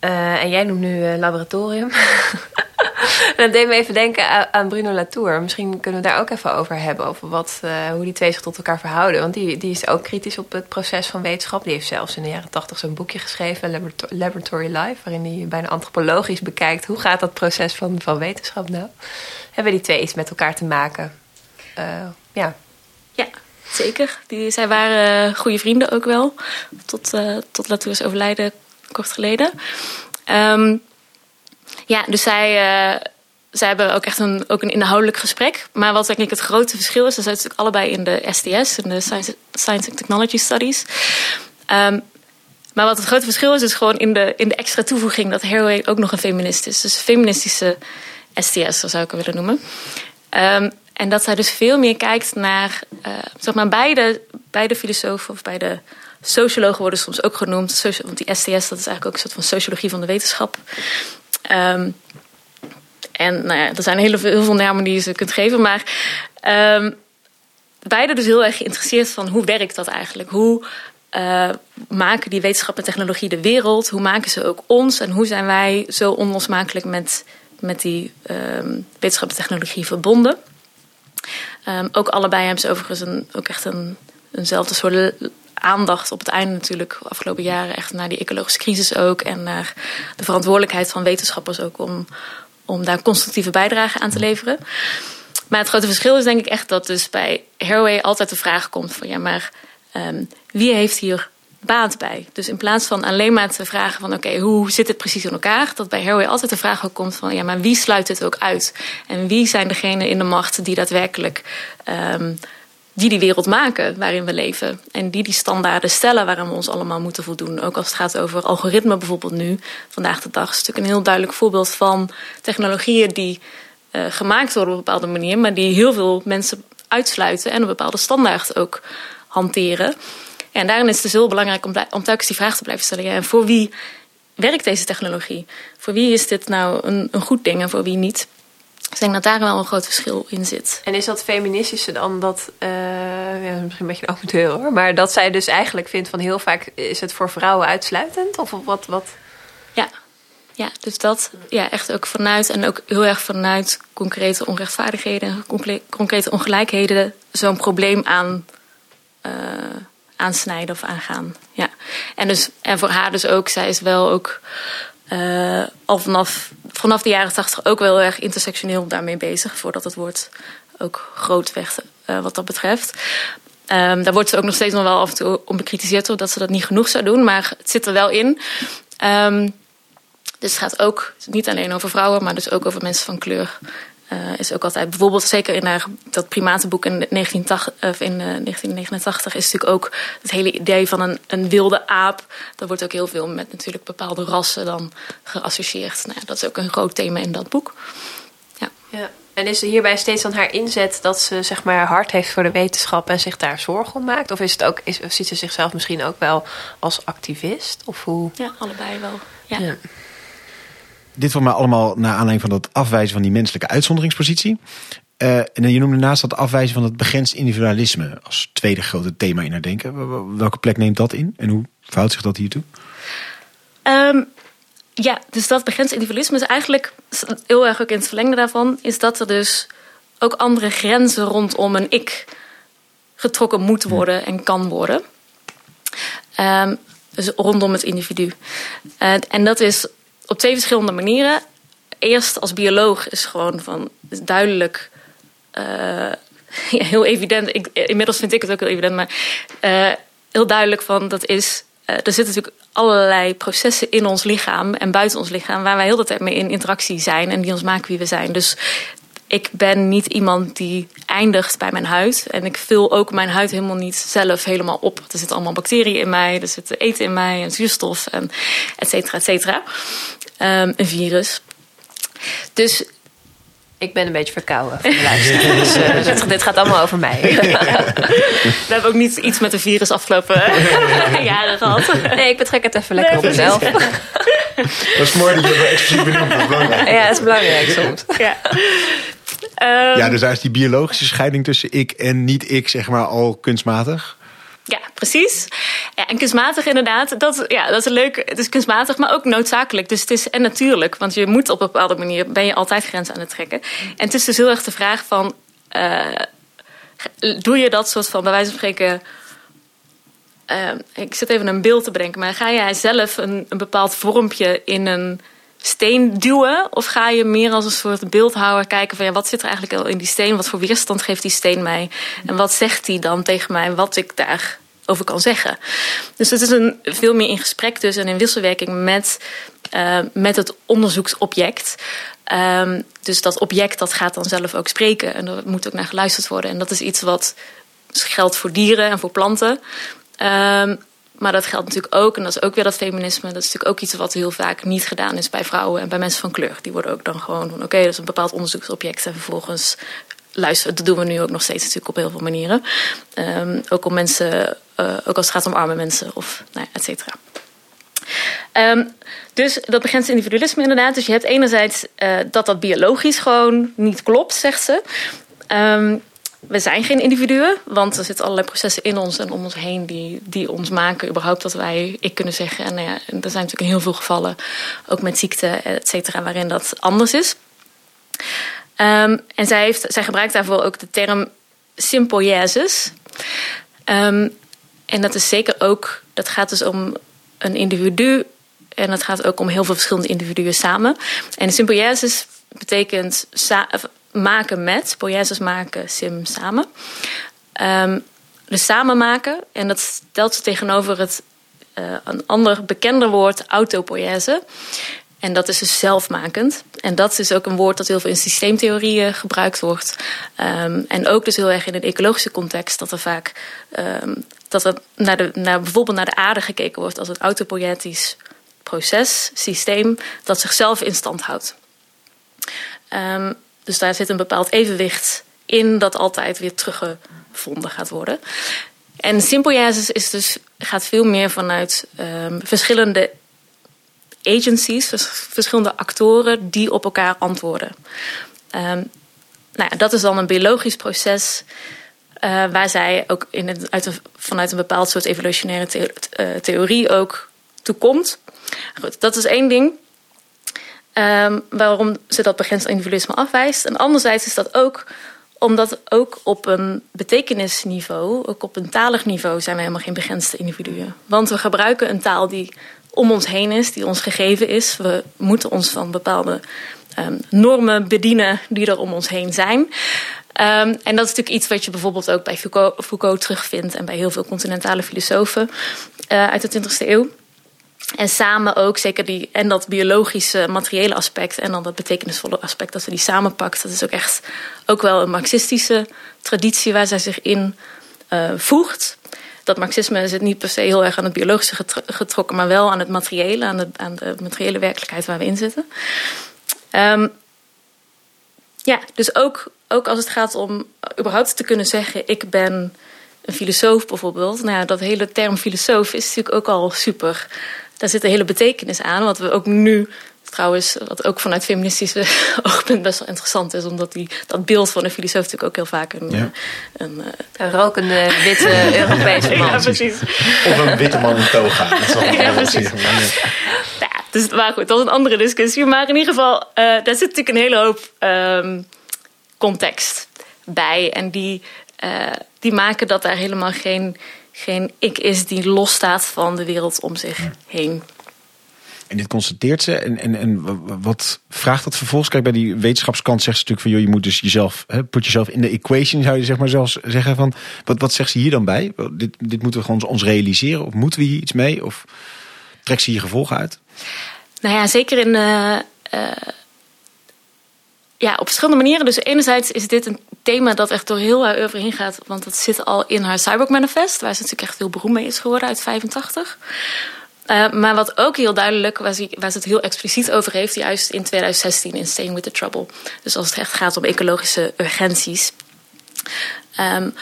uh, en jij noemt nu laboratorium. dat deed me even denken aan Bruno Latour. Misschien kunnen we daar ook even over hebben. Over wat, hoe die twee zich tot elkaar verhouden. Want die, die is ook kritisch op het proces van wetenschap. Die heeft zelfs in de jaren tachtig zo'n boekje geschreven, Laboratory Life. Waarin hij bijna antropologisch bekijkt. Hoe gaat dat proces van, van wetenschap nou? Hebben die twee iets met elkaar te maken? Uh, ja. Ja, zeker. Die, zij waren uh, goede vrienden ook wel. Tot, uh, tot Latour's overlijden kort geleden. Um, ja, dus zij, zij hebben ook echt een, ook een inhoudelijk gesprek. Maar wat denk het grote verschil is... dat zijn natuurlijk allebei in de STS... in de Science, Science and Technology Studies... Um, maar wat het grote verschil is, is gewoon in de, in de extra toevoeging... dat Haraway ook nog een feminist is. Dus feministische STS, zo zou ik het willen noemen. Um, en dat zij dus veel meer kijkt naar, uh, zeg maar, beide, beide filosofen of beide sociologen worden soms ook genoemd. Want die STS, dat is eigenlijk ook een soort van sociologie van de wetenschap. Um, en nou ja, er zijn heel veel, veel namen die je ze kunt geven, maar um, beide dus heel erg geïnteresseerd van hoe werkt dat eigenlijk? Hoe uh, maken die wetenschap en technologie de wereld? Hoe maken ze ook ons? En hoe zijn wij zo onlosmakelijk met, met die um, wetenschap en technologie verbonden? Ook allebei hebben ze overigens een, ook echt een, eenzelfde soort aandacht op het einde natuurlijk afgelopen jaren echt naar die ecologische crisis ook en naar de verantwoordelijkheid van wetenschappers ook om, om daar constructieve bijdrage aan te leveren. Maar het grote verschil is denk ik echt dat dus bij Haraway altijd de vraag komt van ja maar um, wie heeft hier baat bij. Dus in plaats van alleen maar te vragen van oké, hoe zit het precies in elkaar? Dat bij Haraway altijd de vraag ook komt van ja, maar wie sluit het ook uit? En wie zijn degenen in de macht die daadwerkelijk um, die die wereld maken waarin we leven. En die die standaarden stellen waarin we ons allemaal moeten voldoen. Ook als het gaat over algoritme bijvoorbeeld nu. Vandaag de dag is natuurlijk een heel duidelijk voorbeeld van technologieën die uh, gemaakt worden op een bepaalde manier. Maar die heel veel mensen uitsluiten en een bepaalde standaard ook hanteren. En daarin is het dus heel belangrijk om, om telkens die vraag te blijven stellen. En voor wie werkt deze technologie? Voor wie is dit nou een, een goed ding en voor wie niet? Ik denk dat daar wel een groot verschil in zit. En is dat feministische dan dat, uh, ja, misschien een beetje een open deur hoor, maar dat zij dus eigenlijk vindt van heel vaak is het voor vrouwen uitsluitend? Of wat? wat? Ja. ja, dus dat ja, echt ook vanuit en ook heel erg vanuit concrete onrechtvaardigheden, concrete ongelijkheden zo'n probleem aan. Uh, aansnijden of aangaan. Ja. En, dus, en voor haar dus ook, zij is wel ook uh, al vanaf, vanaf de jaren tachtig ook wel erg intersectioneel daarmee bezig. Voordat het woord ook groot werd uh, wat dat betreft. Um, daar wordt ze ook nog steeds nog wel af en toe om bekritiseerd dat ze dat niet genoeg zou doen. Maar het zit er wel in. Um, dus het gaat ook niet alleen over vrouwen, maar dus ook over mensen van kleur. Uh, is ook altijd, bijvoorbeeld zeker in haar, dat primatenboek in, 1980, uh, in uh, 1989 is natuurlijk ook het hele idee van een, een wilde aap. Daar wordt ook heel veel met natuurlijk bepaalde rassen dan geassocieerd. Nou, dat is ook een groot thema in dat boek. Ja. ja. En is er hierbij steeds dan haar inzet dat ze zeg maar hart heeft voor de wetenschap en zich daar zorgen om maakt? Of is het ook, is, of ziet ze zichzelf misschien ook wel als activist? Of hoe? Ja, allebei wel. ja. ja dit voor mij allemaal naar aanleiding van dat afwijzen van die menselijke uitzonderingspositie. Uh, en je noemde naast dat afwijzen van het begrensd individualisme als tweede grote thema in haar denken. Welke plek neemt dat in en hoe verhoudt zich dat hiertoe? Um, ja, dus dat begrensd individualisme is eigenlijk heel erg ook in het verlengde daarvan, is dat er dus ook andere grenzen rondom een ik getrokken moet worden en kan worden. Um, dus rondom het individu. Uh, en dat is op twee verschillende manieren. Eerst als bioloog is gewoon van is duidelijk. Uh, ja, heel evident. Ik, inmiddels vind ik het ook heel evident, maar uh, heel duidelijk van dat is. Uh, er zitten natuurlijk allerlei processen in ons lichaam en buiten ons lichaam waar wij heel de tijd mee in interactie zijn en die ons maken wie we zijn. Dus ik ben niet iemand die eindigt bij mijn huid. En ik vul ook mijn huid helemaal niet zelf helemaal op. Er zitten allemaal bacteriën in mij, er zit eten in mij en zuurstof en et cetera, et cetera. Um, een virus. Dus ik ben een beetje verkouden van de dus uh, dit, dit, gaat allemaal over mij. We hebben ook niet iets met een virus afgelopen jaren gehad. Nee, ik betrek het even lekker nee, op mezelf. Dat is mooi dat je het expliciet benoemt. Ja, dat is belangrijk soms. Ja. Um, ja, dus daar is die biologische scheiding tussen ik en niet-ik, zeg maar, al kunstmatig. Ja, precies. Ja, en kunstmatig inderdaad, dat, ja, dat is leuk. Het is kunstmatig, maar ook noodzakelijk. Dus het is en natuurlijk, want je moet op een bepaalde manier... ben je altijd grenzen aan het trekken. En het is dus heel erg de vraag van... Uh, doe je dat soort van, bij wijze van spreken... Uh, ik zit even een beeld te bedenken, maar ga jij zelf een, een bepaald vormpje in een steen duwen? Of ga je meer als een soort beeldhouwer kijken van ja, wat zit er eigenlijk al in die steen? Wat voor weerstand geeft die steen mij? En wat zegt die dan tegen mij wat ik daar over kan zeggen? Dus het is een, veel meer in gesprek dus en in wisselwerking met, uh, met het onderzoeksobject. Um, dus dat object dat gaat dan zelf ook spreken en er moet ook naar geluisterd worden. En dat is iets wat geldt voor dieren en voor planten. Um, maar dat geldt natuurlijk ook, en dat is ook weer dat feminisme, dat is natuurlijk ook iets wat heel vaak niet gedaan is bij vrouwen en bij mensen van kleur. Die worden ook dan gewoon van oké, dat is een bepaald onderzoeksobject en vervolgens luisteren. Dat doen we nu ook nog steeds natuurlijk op heel veel manieren. Um, ook om mensen, uh, ook als het gaat om arme mensen of nou ja, et cetera. Um, dus dat begrensd individualisme inderdaad. Dus je hebt enerzijds uh, dat dat biologisch gewoon niet klopt, zegt ze. Um, we zijn geen individuen, want er zitten allerlei processen in ons en om ons heen die, die ons maken überhaupt dat wij ik kunnen zeggen. En ja, er zijn natuurlijk in heel veel gevallen, ook met ziekte, et cetera, waarin dat anders is. Um, en zij, heeft, zij gebruikt daarvoor ook de term symbiosis. Um, en dat is zeker ook, dat gaat dus om een individu en dat gaat ook om heel veel verschillende individuen samen. En symbiosis betekent maken met, poieses maken, sim samen. Um, dus samen maken, en dat stelt ze tegenover het een ander bekender woord, autopoïese. En dat is dus zelfmakend. En dat is ook een woord dat heel veel in systeemtheorieën gebruikt wordt. Ehm, en ook dus heel erg in een ecologische context, dat er vaak ehm, dat er naar de, bijvoorbeeld naar de aarde gekeken wordt als het autopoietisch proces, systeem, dat zichzelf in stand houdt. Ehm, dus daar zit een bepaald evenwicht in dat altijd weer teruggevonden gaat worden. En symbiosis is dus, gaat veel meer vanuit verschillende agencies, verschillende actoren die op elkaar antwoorden. Um, nou ja, dat is dan een biologisch proces uh, waar zij ook in het, uit vanuit een bepaald soort evolutionaire uh, theorie ook toe komt. Goed, dat is één ding. Um, waarom ze dat begrensd individualisme afwijst. En anderzijds is dat ook omdat ook op een betekenisniveau, ook op een talig niveau, zijn we helemaal geen begrensde individuen. Want we gebruiken een taal die om ons heen is, die ons gegeven is. We moeten ons van bepaalde um, normen bedienen die er om ons heen zijn. Um, en dat is natuurlijk iets wat je bijvoorbeeld ook bij Foucault, terugvindt en bij heel veel continentale filosofen uh, uit de 20e eeuw. En samen ook, zeker die, en dat biologische, materiële aspect en dan dat betekenisvolle aspect, dat we die samenpakt. Dat is ook echt ook wel een marxistische traditie waar zij zich in uh, voegt dat marxisme zit niet per se heel erg aan het biologische getrokken, maar wel aan het materiële, aan de, aan de materiële werkelijkheid waar we in zitten. Um, ja, dus ook, ook als het gaat om überhaupt te kunnen zeggen: ik ben een filosoof bijvoorbeeld. Nou ja, dat hele term filosoof is natuurlijk ook al super. Daar zit een hele betekenis aan, wat we ook nu Trouwens, wat ook vanuit feministische oogpunt best wel interessant is, omdat die, dat beeld van een filosoof natuurlijk ook heel vaak een, ja. een, een, een rokende witte Europese man. ja, precies. Of een witte man in toga. Dat is wel ja, precies. Ja, dus, maar goed, dat is een andere discussie. Maar in ieder geval, uh, daar zit natuurlijk een hele hoop um, context bij. En die, uh, die maken dat daar helemaal geen, geen ik is die losstaat van de wereld om zich heen. En dit constateert ze. En, en, en wat vraagt dat vervolgens? Kijk, bij die wetenschapskant zegt ze natuurlijk van... joh, je moet dus jezelf, hè, put jezelf in de equation, zou je zeg maar zelfs zeggen. Van, wat, wat zegt ze hier dan bij? Dit, dit moeten we gewoon ons realiseren? Of moeten we hier iets mee? Of trekt ze hier gevolgen uit? Nou ja, zeker in... Uh, uh, ja, op verschillende manieren. Dus enerzijds is dit een thema dat echt door heel haar oeuvre heen gaat. Want dat zit al in haar Cyborg Manifest. Waar ze natuurlijk echt heel beroemd mee is geworden uit 85. Uh, maar wat ook heel duidelijk, waar ze, het heel expliciet over heeft, juist in 2016 in Staying with the Trouble. Dus als het echt gaat om ecologische urgenties. Um,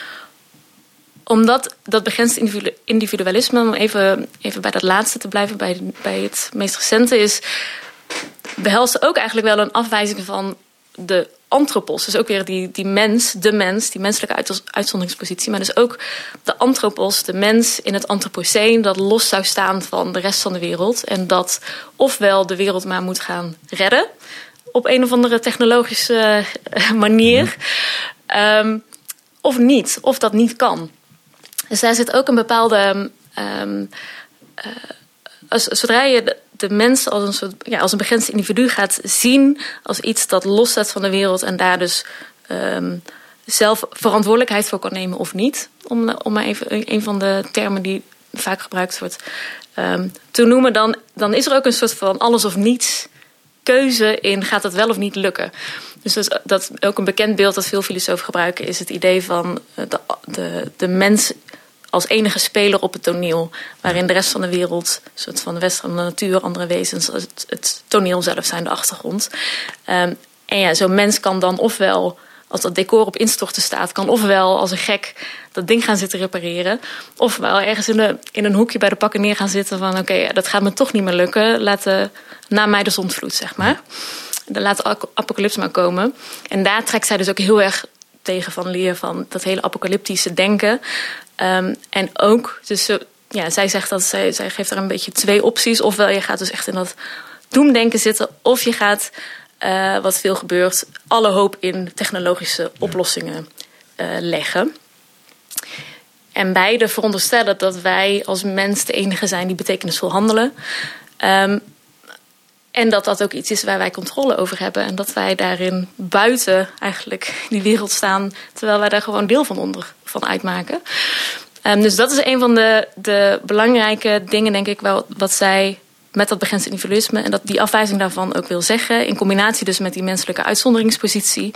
omdat dat begrensd individualisme, om even, even bij dat laatste te blijven, bij, bij het meest recente, is. behelst ook eigenlijk wel een afwijzing van de antropos. Dus ook weer die, die mens, de mens, die menselijke uitzonderingspositie. Maar dus ook de antropos, de mens in het antropoceen... dat los zou staan van de rest van de wereld. En dat ofwel de wereld maar moet gaan redden... op een of andere technologische eh, manier... Um, of niet, of dat niet kan. Dus daar zit ook een bepaalde... Um, uh, als, zodra je de mens als een, soort, ja, als een begrensd individu gaat zien als iets dat losstaat van de wereld en daar dus um, zelf verantwoordelijkheid voor kan nemen of niet. Om, om maar even een van de termen die vaak gebruikt wordt um, te noemen, dan, dan is er ook een soort van alles of niets keuze in gaat het wel of niet lukken. Dus dat, dat ook een bekend beeld dat veel filosofen gebruiken is het idee van de, de, de mens als enige speler op het toneel. Waarin de rest van de wereld, een soort van de westerse natuur, andere wezens, het, het, toneel zelf zijn, de achtergrond. Um, en ja, zo'n mens kan dan ofwel, als dat decor op instorten staat, kan ofwel als een gek dat ding gaan zitten repareren. Ofwel ergens in, de, in een hoekje bij de pakken neer gaan zitten van oké, okay, dat gaat me toch niet meer lukken. Laat de, na mij de zondvloed, zeg maar. Dan laat de apocalypse maar komen. En daar trekt zij dus ook heel erg tegen van leer van dat hele apocalyptische denken. Um, en ook, dus ja, zij zegt dat zij, zij geeft er een beetje twee opties. Ofwel je gaat dus echt in dat doemdenken zitten, of je gaat, uh, wat veel gebeurt, alle hoop in technologische oplossingen uh, leggen. En beide veronderstellen dat wij als mens de enige zijn die betekenisvol handelen. Um, en dat dat ook iets is waar wij controle over hebben. En dat wij daarin buiten eigenlijk die wereld staan. Terwijl wij daar gewoon deel van, onder, van uitmaken. Ehm, dus dat is een van de, de belangrijke dingen, denk ik wel, wat zij met dat begrensd individualisme en dat die afwijzing daarvan ook wil zeggen. In combinatie dus met die menselijke uitzonderingspositie.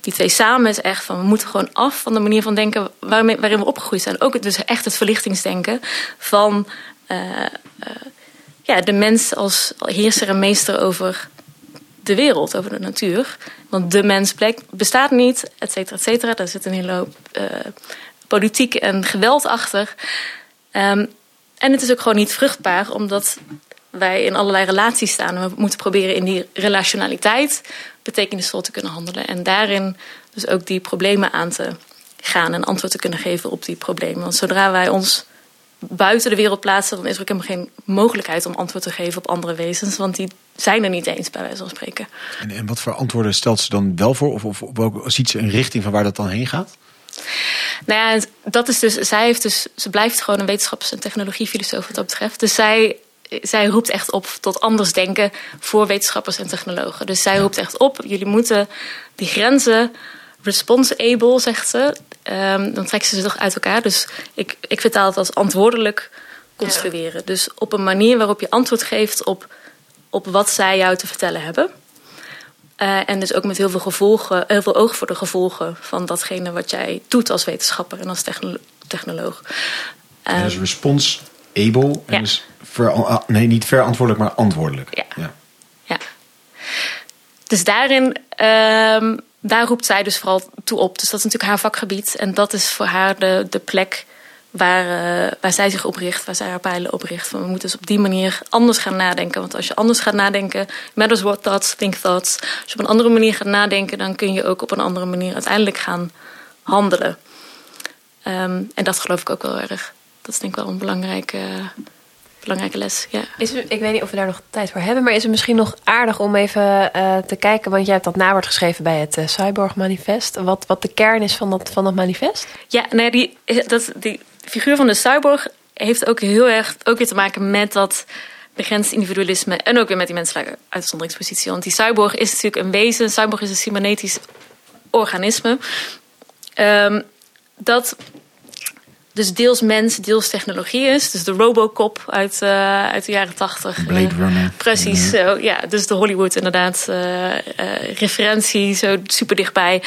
Die twee samen is echt van we moeten gewoon af van de manier van denken waarin, waarin we opgegroeid zijn. Ook dus echt het verlichtingsdenken van uh, uh, ja, de mens als heerser en meester over de wereld, over de natuur. Want de mens bestaat niet, et cetera, et cetera. Daar zit een hele hoop uh, politiek en geweld achter. Um, en het is ook gewoon niet vruchtbaar, omdat wij in allerlei relaties staan. We moeten proberen in die relationaliteit betekenisvol te kunnen handelen. En daarin dus ook die problemen aan te gaan en antwoord te kunnen geven op die problemen. Want zodra wij ons buiten de wereld plaatsen, dan is er ook helemaal geen mogelijkheid om antwoord te geven op andere wezens. Want die zijn er niet eens, bij wijze van spreken. En, en wat voor antwoorden stelt ze dan wel voor? Of, of, of ziet ze een richting van waar dat dan heen gaat? Nou ja, dat is dus, zij heeft dus, ze blijft gewoon een wetenschappers- en technologiefilosoof wat dat betreft. Dus zij zij roept echt op tot anders denken voor wetenschappers en technologen. Dus zij roept echt op, jullie moeten die grenzen responsible, zegt ze. Um, dan trekken ze ze toch uit elkaar. Dus ik, ik vertaal het als antwoordelijk construeren. Dus op een manier waarop je antwoord geeft op, op wat zij jou te vertellen hebben. Uh, en dus ook met heel veel gevolgen, heel veel oog voor de gevolgen van datgene wat jij doet als wetenschapper en als technolo technoloog. Um, dus respons able. En dus ver, nee, niet verantwoordelijk, maar antwoordelijk. Ja. ja. ja. Dus daarin, um, daar roept zij dus vooral toe op. Dus dat is natuurlijk haar vakgebied. En dat is voor haar de, de plek waar, uh, waar zij zich op richt, waar zij haar pijlen op richt. we moeten dus op die manier anders gaan nadenken. Want als je anders gaat nadenken, matters what thoughts, think thoughts. Als je op een andere manier gaat nadenken, dan kun je ook op een andere manier uiteindelijk gaan handelen. Um, en dat geloof ik ook wel erg. Dat is denk ik wel een belangrijke, belangrijke les. Ja. Is ik weet niet of we daar nog tijd voor hebben, maar is het misschien nog aardig om even uh, te kijken, want jij hebt dat nawoord geschreven bij het uh, Cyborg Manifest. Wat, wat de kern is van dat, van dat manifest? Ja, nee, die, dat, die figuur van de cyborg heeft ook heel erg ook weer te maken met dat begrensd individualisme en ook weer met die menselijke uitzonderingspositie. Want die cyborg is natuurlijk een wezen, een cyborg is een cybernetisch organisme. Um, dat dus deels mens, deels technologie is. Dus de Robocop uit, uh, uit de jaren tachtig. Blade Runner. Precies, ja. zo, ja. Dus de Hollywood inderdaad uh, referentie zo super dichtbij.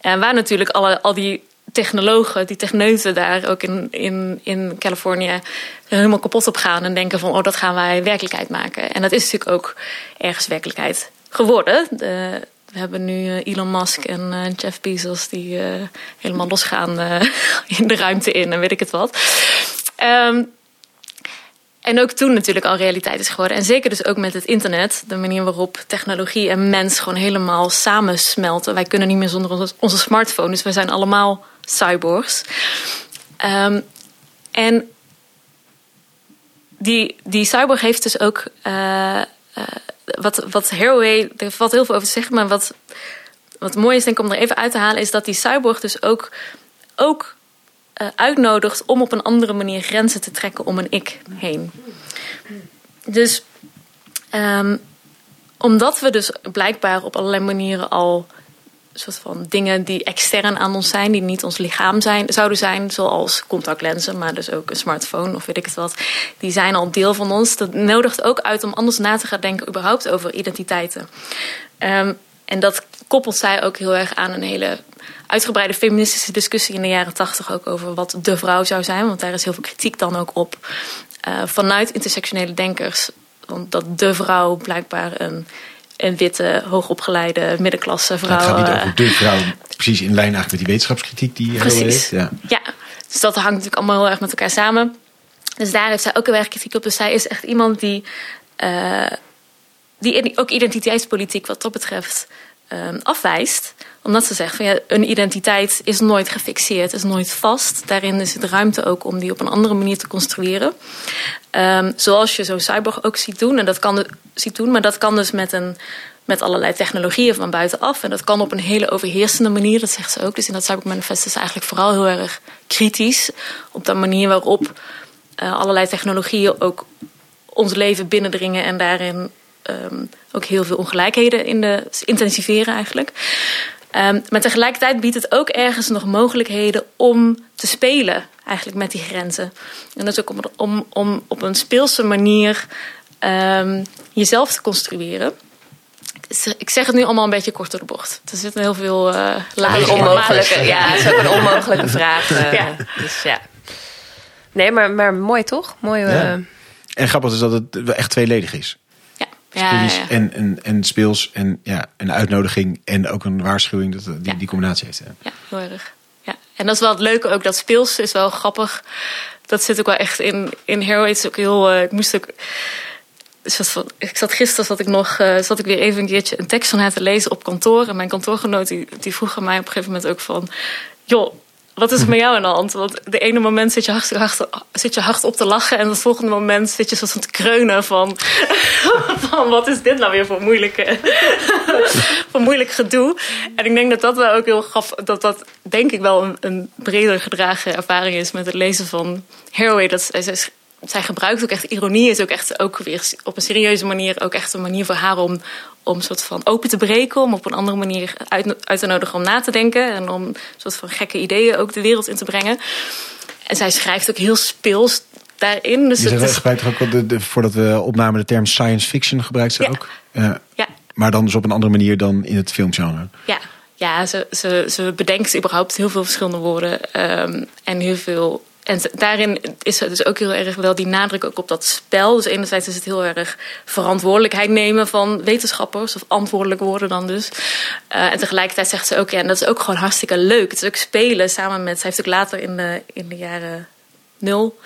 En waar natuurlijk alle, al die technologen, die techneuten daar ook in, in, in Californië helemaal kapot op gaan en denken van oh, dat gaan wij werkelijkheid maken. En dat is natuurlijk ook ergens werkelijkheid geworden. De, we hebben nu eh, Elon Musk en uh, Jeff Bezos die uh, helemaal losgaan in de ruimte in en weet ik het wat. Um, en ook toen natuurlijk al realiteit is geworden. En zeker dus ook met het internet. De manier waarop technologie en mens gewoon helemaal samensmelten. Wij kunnen niet meer zonder onze, smartphone. Dus wij zijn allemaal cyborgs. Um, en die, die cyborg heeft dus ook wat, wat Haraway, er valt heel veel over te zeggen, maar wat, wat mooi is denk ik om er even uit te halen, is dat die cyborg dus ook, ook uh, uitnodigt om op een andere manier grenzen te trekken om een ik heen. Dus um, omdat we dus blijkbaar op allerlei manieren al soort van dingen die extern aan ons zijn, die niet ons lichaam zijn, zouden zijn, zoals contactlenzen, maar dus ook een smartphone of weet ik het wat, die zijn al deel van ons. Dat nodigt ook uit om anders na te gaan denken überhaupt over identiteiten. Um, en dat koppelt zij ook heel erg aan een hele uitgebreide feministische discussie in de jaren tachtig ook over wat de vrouw zou zijn, want daar is heel veel kritiek dan ook op uh, vanuit intersectionele denkers. Want dat de vrouw blijkbaar een een witte, hoogopgeleide middenklasse vrouw. het gaat niet over de vrouw, precies in lijn eigenlijk met die wetenschapskritiek die precies. heeft. Ja. ja, dus dat hangt natuurlijk allemaal heel erg met elkaar samen. Dus daar heeft zij ook heel erg kritiek op. Dus zij is echt iemand die, uh, die ook identiteitspolitiek wat dat betreft um, afwijst omdat ze zegt van ja, een identiteit is nooit gefixeerd, is nooit vast. Daarin is het ruimte ook om die op een andere manier te construeren. Um, zoals je zo'n cyborg ook ziet doen. En dat kan ziet doen, maar dat kan dus met een met allerlei technologieën van buitenaf. En dat kan op een hele overheersende manier, dat zegt ze ook. Dus in dat Cyborg Manifest is eigenlijk vooral heel erg kritisch op de manier waarop uh, allerlei technologieën ook ons leven binnendringen en daarin um, ook heel veel ongelijkheden in de, intensiveren eigenlijk. Ehm, maar tegelijkertijd biedt het ook ergens nog mogelijkheden om te spelen, eigenlijk met die grenzen. En dat is ook om, om, om op een speelse manier um, jezelf te construeren. Ik zeg het nu allemaal een beetje kort door de bocht. Er zitten heel veel uh, lagen onmogelijke. Ja, het is ook een onmogelijke vraag. Uh, ja. Dus ja. Nee, maar, maar mooi toch? Mooi. Uh... Ja. En grappig is dat het echt tweeledig is. Ja, ja, En, en, en speels en ja, een uitnodiging en ook een waarschuwing dat die, die combinatie heeft. Ja. heel erg. Ja. En dat is wel het leuke ook, dat speels is wel grappig. Dat zit ook wel echt in, in Hero. Is ook heel, uh, ik moest ook... Ik zat gisteren zat ik nog uh, zat ik weer even een keertje een tekst van haar te lezen op kantoor. En mijn kantoorgenoot die, die vroeg aan mij op een gegeven moment ook van... joh, wat is er met jou aan de hand? Want de ene moment zit je hard, hard, zit je hard op te lachen... en het volgende moment zit je zo te kreunen van... van wat is dit nou weer voor, moeilijke, voor moeilijk gedoe? En ik denk dat dat wel ook heel gaf... dat dat denk ik wel een, een breder gedragen ervaring is... met het lezen van Haraway. Dat gebruikt ook echt ironie, is ook echt ook weer op een serieuze manier ook echt een manier voor haar om, om soort van open te breken, om op een andere manier uit, uit te nodigen om na te denken en om soort van gekke ideeën ook de wereld in te brengen. En zij schrijft ook heel speels daarin. Dus het gebruikt ook de, de, voordat we opnamen de term science fiction gebruikt ze ook. Ja. ja. Maar dan dus op een andere manier dan in het filmgenre. Ja, ja ze, ze, ze bedenkt überhaupt heel veel verschillende woorden um, en heel veel en daarin is er dus ook heel erg wel die nadruk ook op dat spel. Dus enerzijds is het heel erg verantwoordelijkheid nemen van wetenschappers, of antwoordelijk worden dan dus. Uh, en tegelijkertijd zegt ze ook, ja, en dat is ook gewoon hartstikke leuk. Het is ook spelen samen met, zij heeft ook later in de, in de jaren nul,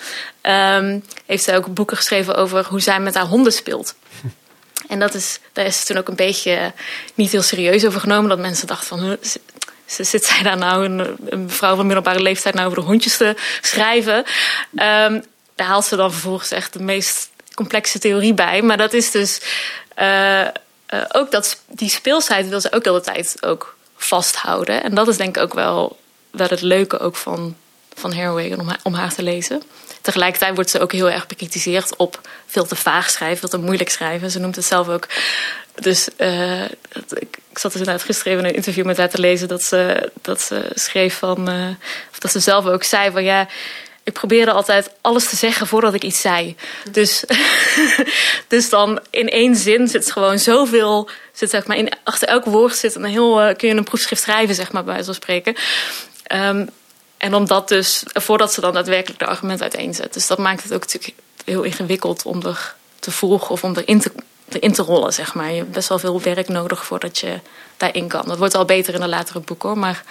um, heeft zij ook boeken geschreven over hoe zij met haar honden speelt. En dat is, daar is toen ook een beetje niet heel serieus over genomen. Dat mensen dachten van, zit zij daar nou, een, vrouw van middelbare leeftijd, nou over de hondjes te schrijven? Um, daar haalt ze dan vervolgens echt de meest complexe theorie bij. Maar dat is dus uh, uh, ook dat, die speelsheid wil ze ook de tijd ook vasthouden. En dat is denk ik ook wel, wel het leuke ook van, van Haraway om haar, om haar te lezen. Tegelijkertijd wordt ze ook heel erg bekritiseerd op veel te vaag schrijven, veel te moeilijk schrijven. Ze noemt het zelf ook. Dus uh, ik, zat dus inderdaad gisteren even een interview met haar te lezen dat ze, dat ze schreef van, uh, of dat ze zelf ook zei van ja, ik probeerde altijd alles te zeggen voordat ik iets zei. Dus, dus dan in één zin zit gewoon zoveel, zit zeg maar in, achter elk woord zit een heel, uh, kun je een proefschrift schrijven, zeg maar, bij van spreken. Um, en omdat dus, voordat ze dan daadwerkelijk de argumenten uiteenzet. Dus dat maakt het ook natuurlijk heel ingewikkeld om er te volgen of om erin te in te rollen, zeg maar. Je hebt best wel veel werk nodig voordat je daarin kan. Dat wordt al beter in de latere boeken, maar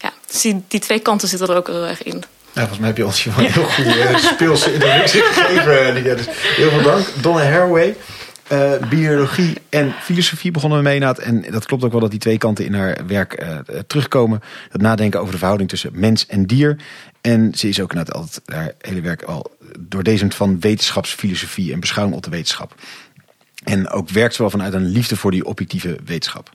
ja, die, die twee kanten zitten er ook heel erg in. Ja, volgens mij heb je ons hier een heel goede uh, speelse introductie gegeven. Dus heel veel dank. Donna Haraway. Uh, biologie en filosofie begonnen we mee. En dat klopt ook wel dat die twee kanten in haar werk terugkomen. Dat nadenken over de verhouding tussen mens en dier. En ze is ook net altijd haar hele werk al doordezemd van wetenschapsfilosofie en beschouwing op de wetenschap. En ook werkt ze wel vanuit een liefde voor die objectieve wetenschap.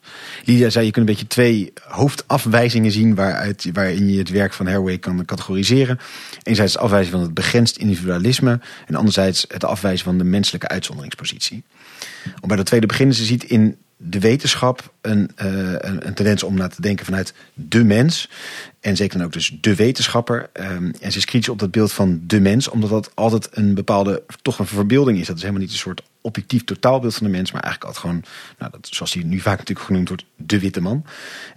Lydia zei, je kunt een beetje twee hoofdafwijzingen zien waaruit, waarin je het werk van Haraway kan categoriseren. Enerzijds het afwijzen van het begrensd individualisme en anderzijds het afwijzen van de menselijke uitzonderingspositie. Om bij dat tweede beginnen, ze ziet in de wetenschap een, uh, een, tendens om na te denken vanuit de mens. En zeker dan ook dus de wetenschapper. Um, en ze is op dat beeld van de mens, omdat dat altijd een bepaalde, toch een verbeelding is. Dat is helemaal niet een soort objectief totaalbeeld van de mens, maar eigenlijk altijd gewoon, nou, dat, zoals hij nu vaak natuurlijk genoemd wordt, de witte man.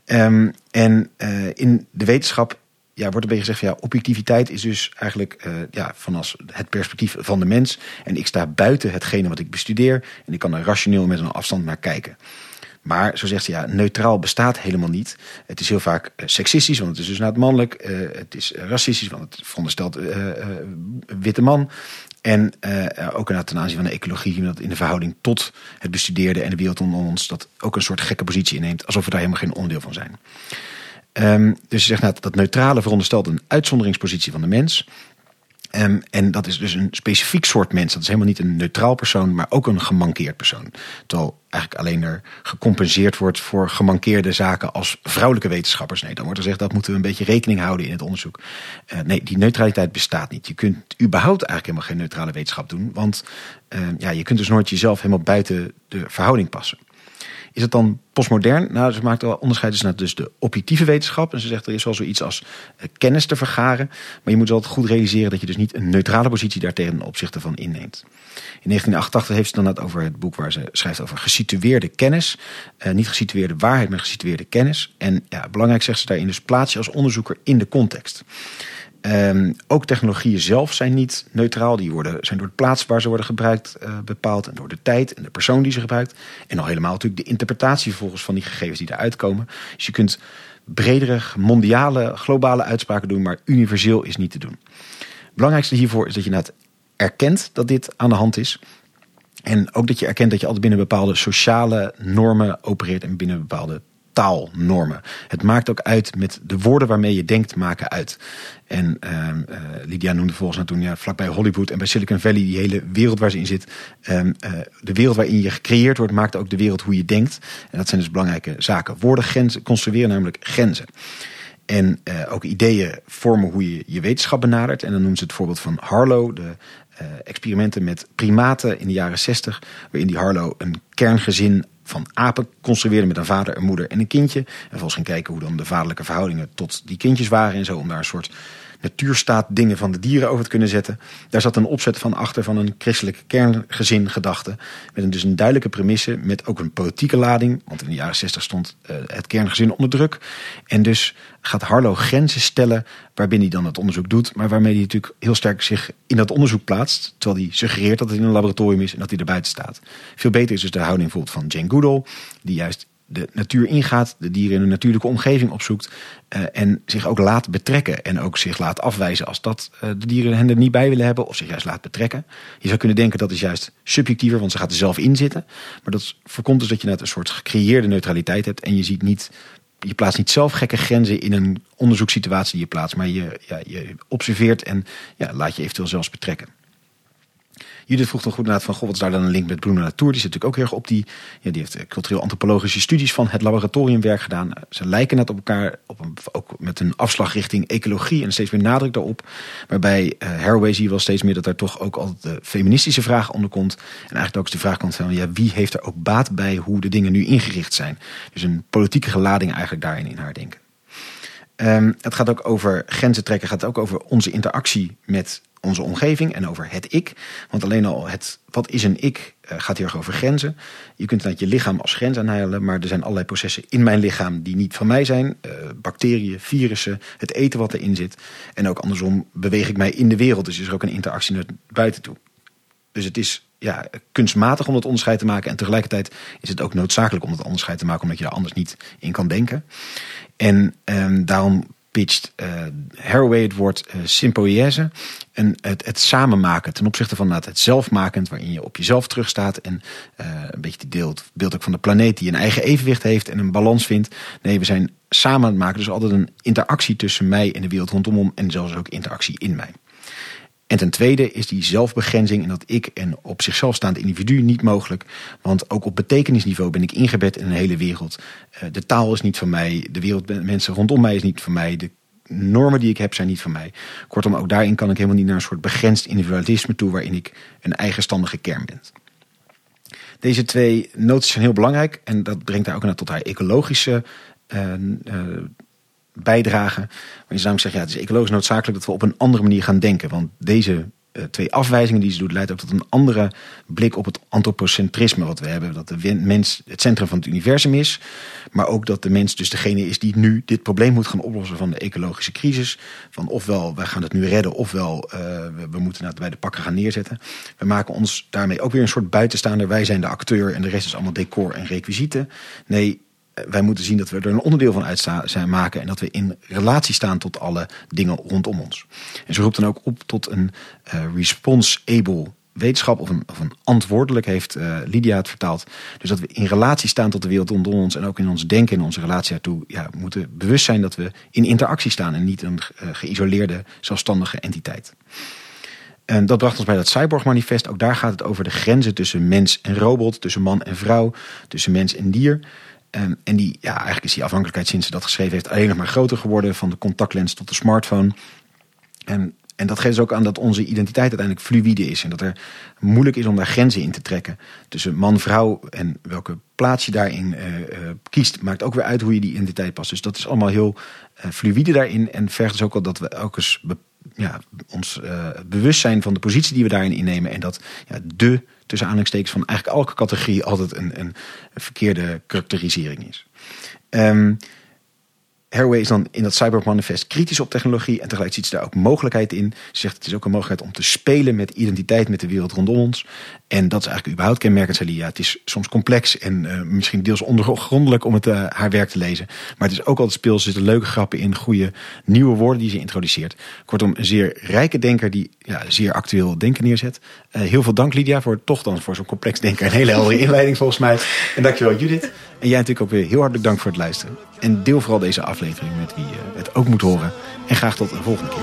Um, en uh, in de wetenschap ja, wordt een beetje gezegd van ja, objectiviteit is dus eigenlijk uh, ja, van als het perspectief van de mens. En ik sta buiten hetgene wat ik bestudeer. En ik kan er rationeel met een afstand naar kijken. Maar zo zegt ze ja, neutraal bestaat helemaal niet. Het is heel vaak uh, seksistisch, want het is dus naar het mannelijk. Het is racistisch, want het veronderstelt witte man. En ook ten aanzien van de ecologie, dat in de verhouding tot het bestudeerde en de wereld om ons, dat ook een soort gekke positie inneemt, alsof we daar helemaal geen onderdeel van zijn. Um, dus je zegt nou, dat neutrale veronderstelt een uitzonderingspositie van de mens. Um, en dat is dus een specifiek soort mens. Dat is helemaal niet een neutraal persoon, maar ook een gemankeerd persoon. Terwijl eigenlijk alleen er gecompenseerd wordt voor gemankeerde zaken als vrouwelijke wetenschappers. Nee, dan wordt er gezegd dat moeten we een beetje rekening houden in het onderzoek. Uh, nee, die neutraliteit bestaat niet. Je kunt überhaupt eigenlijk helemaal geen neutrale wetenschap doen. Want uh, ja, je kunt dus nooit jezelf helemaal buiten de verhouding passen. Is het dan postmodern? Nou, ze maakt wel onderscheid tussen dus de objectieve wetenschap. En ze zegt er is wel zoiets als eh, kennis te vergaren. Maar je moet wel goed realiseren dat je dus niet een neutrale positie daar ten opzichte van inneemt. In 1988 heeft ze dan het over het boek waar ze schrijft over gesitueerde kennis. Uh, niet gesitueerde waarheid, maar gesitueerde kennis. En ja, belangrijk zegt ze daarin dus plaats je als onderzoeker in de context. Um, ook technologieën zelf zijn niet neutraal. Die worden, zijn door de plaats waar ze worden gebruikt uh, bepaald. En door de tijd en de persoon die ze gebruikt. En al helemaal natuurlijk de interpretatie vervolgens van die gegevens die eruit komen. Dus je kunt bredere, mondiale, globale uitspraken doen. Maar universeel is niet te doen. Het belangrijkste hiervoor is dat je net erkent dat dit aan de hand is. En ook dat je erkent dat je altijd binnen bepaalde sociale normen opereert. En binnen bepaalde taalnormen. Het maakt ook uit met de woorden waarmee je denkt, maken uit. En uh, Lydia noemde volgens mij toen, ja, vlakbij Hollywood en bij Silicon Valley, die hele wereld waar ze in zit. Uh, de wereld waarin je gecreëerd wordt, maakt ook de wereld hoe je denkt. En dat zijn dus belangrijke zaken. Woorden grenzen, construeren namelijk grenzen. En uh, ook ideeën vormen hoe je je wetenschap benadert. En dan noemt ze het voorbeeld van Harlow, de experimenten met primaten in de jaren 60, waarin die Harlow een kerngezin van apen construeerde met een vader, een moeder en een kindje. En vervolgens ging kijken hoe dan de vaderlijke verhoudingen tot die kindjes waren en zo, om daar een soort natuurstaat dingen van de dieren over te kunnen zetten. Daar zat een opzet van achter van een christelijke kerngezin gedachte. Met een, dus een duidelijke premisse, met ook een politieke lading. Want in de jaren 60 stond uh, het kerngezin onder druk. En dus gaat Harlow grenzen stellen waarbinnen hij dan het onderzoek doet. Maar waarmee hij natuurlijk heel sterk zich in dat onderzoek plaatst. Terwijl hij suggereert dat het in een laboratorium is en dat hij er buiten staat. Veel beter is dus de houding bijvoorbeeld van Jane Goodall. Die juist de natuur ingaat, de dieren in een natuurlijke omgeving opzoekt uh, en zich ook laat betrekken en ook zich laat afwijzen als dat uh, de dieren hen er niet bij willen hebben of zich juist laat betrekken. Je zou kunnen denken dat is juist subjectiever, want ze gaat er zelf in zitten. Maar dat voorkomt dus dat je net een soort gecreëerde neutraliteit hebt en je ziet niet, je plaatst niet zelf gekke grenzen in een onderzoekssituatie die je plaatst, maar je, ja, je observeert en ja, laat je eventueel zelfs betrekken. Judith vroeg nog goed naar van, goh, wat is daar dan een link met Bruno Latour? Die zit natuurlijk ook heel erg op die, ja, die heeft cultureel-antropologische studies van het laboratoriumwerk gedaan. Ze lijken net op elkaar, op een, ook met een afslag richting ecologie en steeds meer nadruk daarop. Maar bij uh, Haraway zie je wel steeds meer dat daar toch ook altijd de feministische vraag onder komt. En eigenlijk ook de vraag komt van, ja, wie heeft er ook baat bij hoe de dingen nu ingericht zijn? Dus een politieke gelading eigenlijk daarin in haar denken. Um, het gaat ook over grenzen trekken, gaat ook over onze interactie met onze omgeving en over het ik. Want alleen al het wat is een ik uh, gaat heel erg over grenzen. Je kunt dat je lichaam als grens aanhalen, maar er zijn allerlei processen in mijn lichaam die niet van mij zijn. Uh, bacteriën, virussen, het eten wat erin zit. En ook andersom beweeg ik mij in de wereld. Dus is er ook een interactie naar buiten toe. Dus het is ja, kunstmatig om dat onderscheid te maken. En tegelijkertijd is het ook noodzakelijk om dat onderscheid te maken, omdat je daar anders niet in kan denken. En um, daarom pitcht uh, Haraway het woord uh, sympoïese. En het, het samenmaken ten opzichte van het, het zelfmakend, waarin je op jezelf terugstaat. En uh, een beetje die beeld, beeld ook van de planeet die een eigen evenwicht heeft en een balans vindt. Nee, we zijn samen aan het maken. Dus altijd een interactie tussen mij en de wereld rondom en zelfs ook interactie in mij. En ten tweede is die zelfbegrenzing en dat ik en op zichzelf staand individu niet mogelijk. Want ook op betekenisniveau ben ik ingebed in een hele wereld. Uh, de taal is niet van mij, de wereld, mensen rondom mij is niet van mij, de normen die ik heb zijn niet van mij. Kortom, ook daarin kan ik helemaal niet naar een soort begrensd individualisme toe waarin ik een eigenstandige kern ben. Deze twee noties zijn heel belangrijk en dat brengt haar ook naar tot haar ecologische uh, uh, bijdragen. Maar je zou zeggen, ja, het is ecologisch noodzakelijk dat we op een andere manier gaan denken. Want deze uh, twee afwijzingen die ze doet, leidt ook tot een andere blik op het antropocentrisme wat we hebben. Dat de mens het centrum van het universum is. Maar ook dat de mens dus degene is die nu dit probleem moet gaan oplossen van de ecologische crisis. Van ofwel, wij gaan het nu redden, ofwel we, we, moeten het bij de pakken gaan neerzetten. We maken ons daarmee ook weer een soort buitenstaander. Wij zijn de acteur en de rest is allemaal decor en requisieten. Nee, wij moeten zien dat we er een onderdeel van uit zijn maken en dat we in relatie staan tot alle dingen rondom ons. En ze roept dan ook op tot een uh, response-able wetenschap of een, of antwoordelijk, heeft uh, Lydia het vertaald. Dus dat we in relatie staan tot de wereld rondom ons en ook in ons denken, in onze relatie daartoe, ja, moeten bewust zijn dat we in interactie staan en niet een uh, geïsoleerde, zelfstandige entiteit. En dat bracht ons bij dat Cyborg-manifest. Ook daar gaat het over de grenzen tussen mens en robot, tussen man en vrouw, tussen mens en dier. Um, en die, ja, eigenlijk is die afhankelijkheid sinds ze dat geschreven heeft alleen nog maar groter geworden. Van de contactlens tot de smartphone. En En dat geeft dus ook aan dat onze identiteit uiteindelijk fluïde is. En dat er moeilijk is om daar grenzen in te trekken. Tussen man, vrouw en welke plaats je daarin uh, uh, kiest. Maakt ook weer uit hoe je die identiteit past. Dus dat is allemaal heel uh, fluïde daarin. En vergt dus ook al dat we ook eens ja, ons bewust zijn van de positie die we daarin innemen. En dat ja, de, tussen aanhalingstekens van eigenlijk elke categorie altijd een, een, verkeerde karakterisering is. Um, Haraway is dan in dat Cyborg Manifest kritisch op technologie en tegelijk ziet ze daar ook mogelijkheid in. Ze zegt het is ook een mogelijkheid om te spelen met identiteit, met de wereld rondom ons. En dat is eigenlijk überhaupt kenmerkend Celia. Het is soms complex en uh, misschien deels ondergrondelijk om het, uh, haar werk te lezen. Maar het is ook altijd speels. Er zitten leuke grappen in, goede nieuwe woorden die ze introduceert. Kortom, een zeer rijke denker die ja, zeer actueel denken neerzet. Uh, heel veel dank Lydia voor toch dan voor zo'n complex denken. Een hele heldere inleiding volgens mij. En dankjewel Judith. En jij natuurlijk ook weer heel hartelijk dank voor het luisteren. En deel vooral deze aflevering met wie het ook moet horen. En graag tot de volgende keer.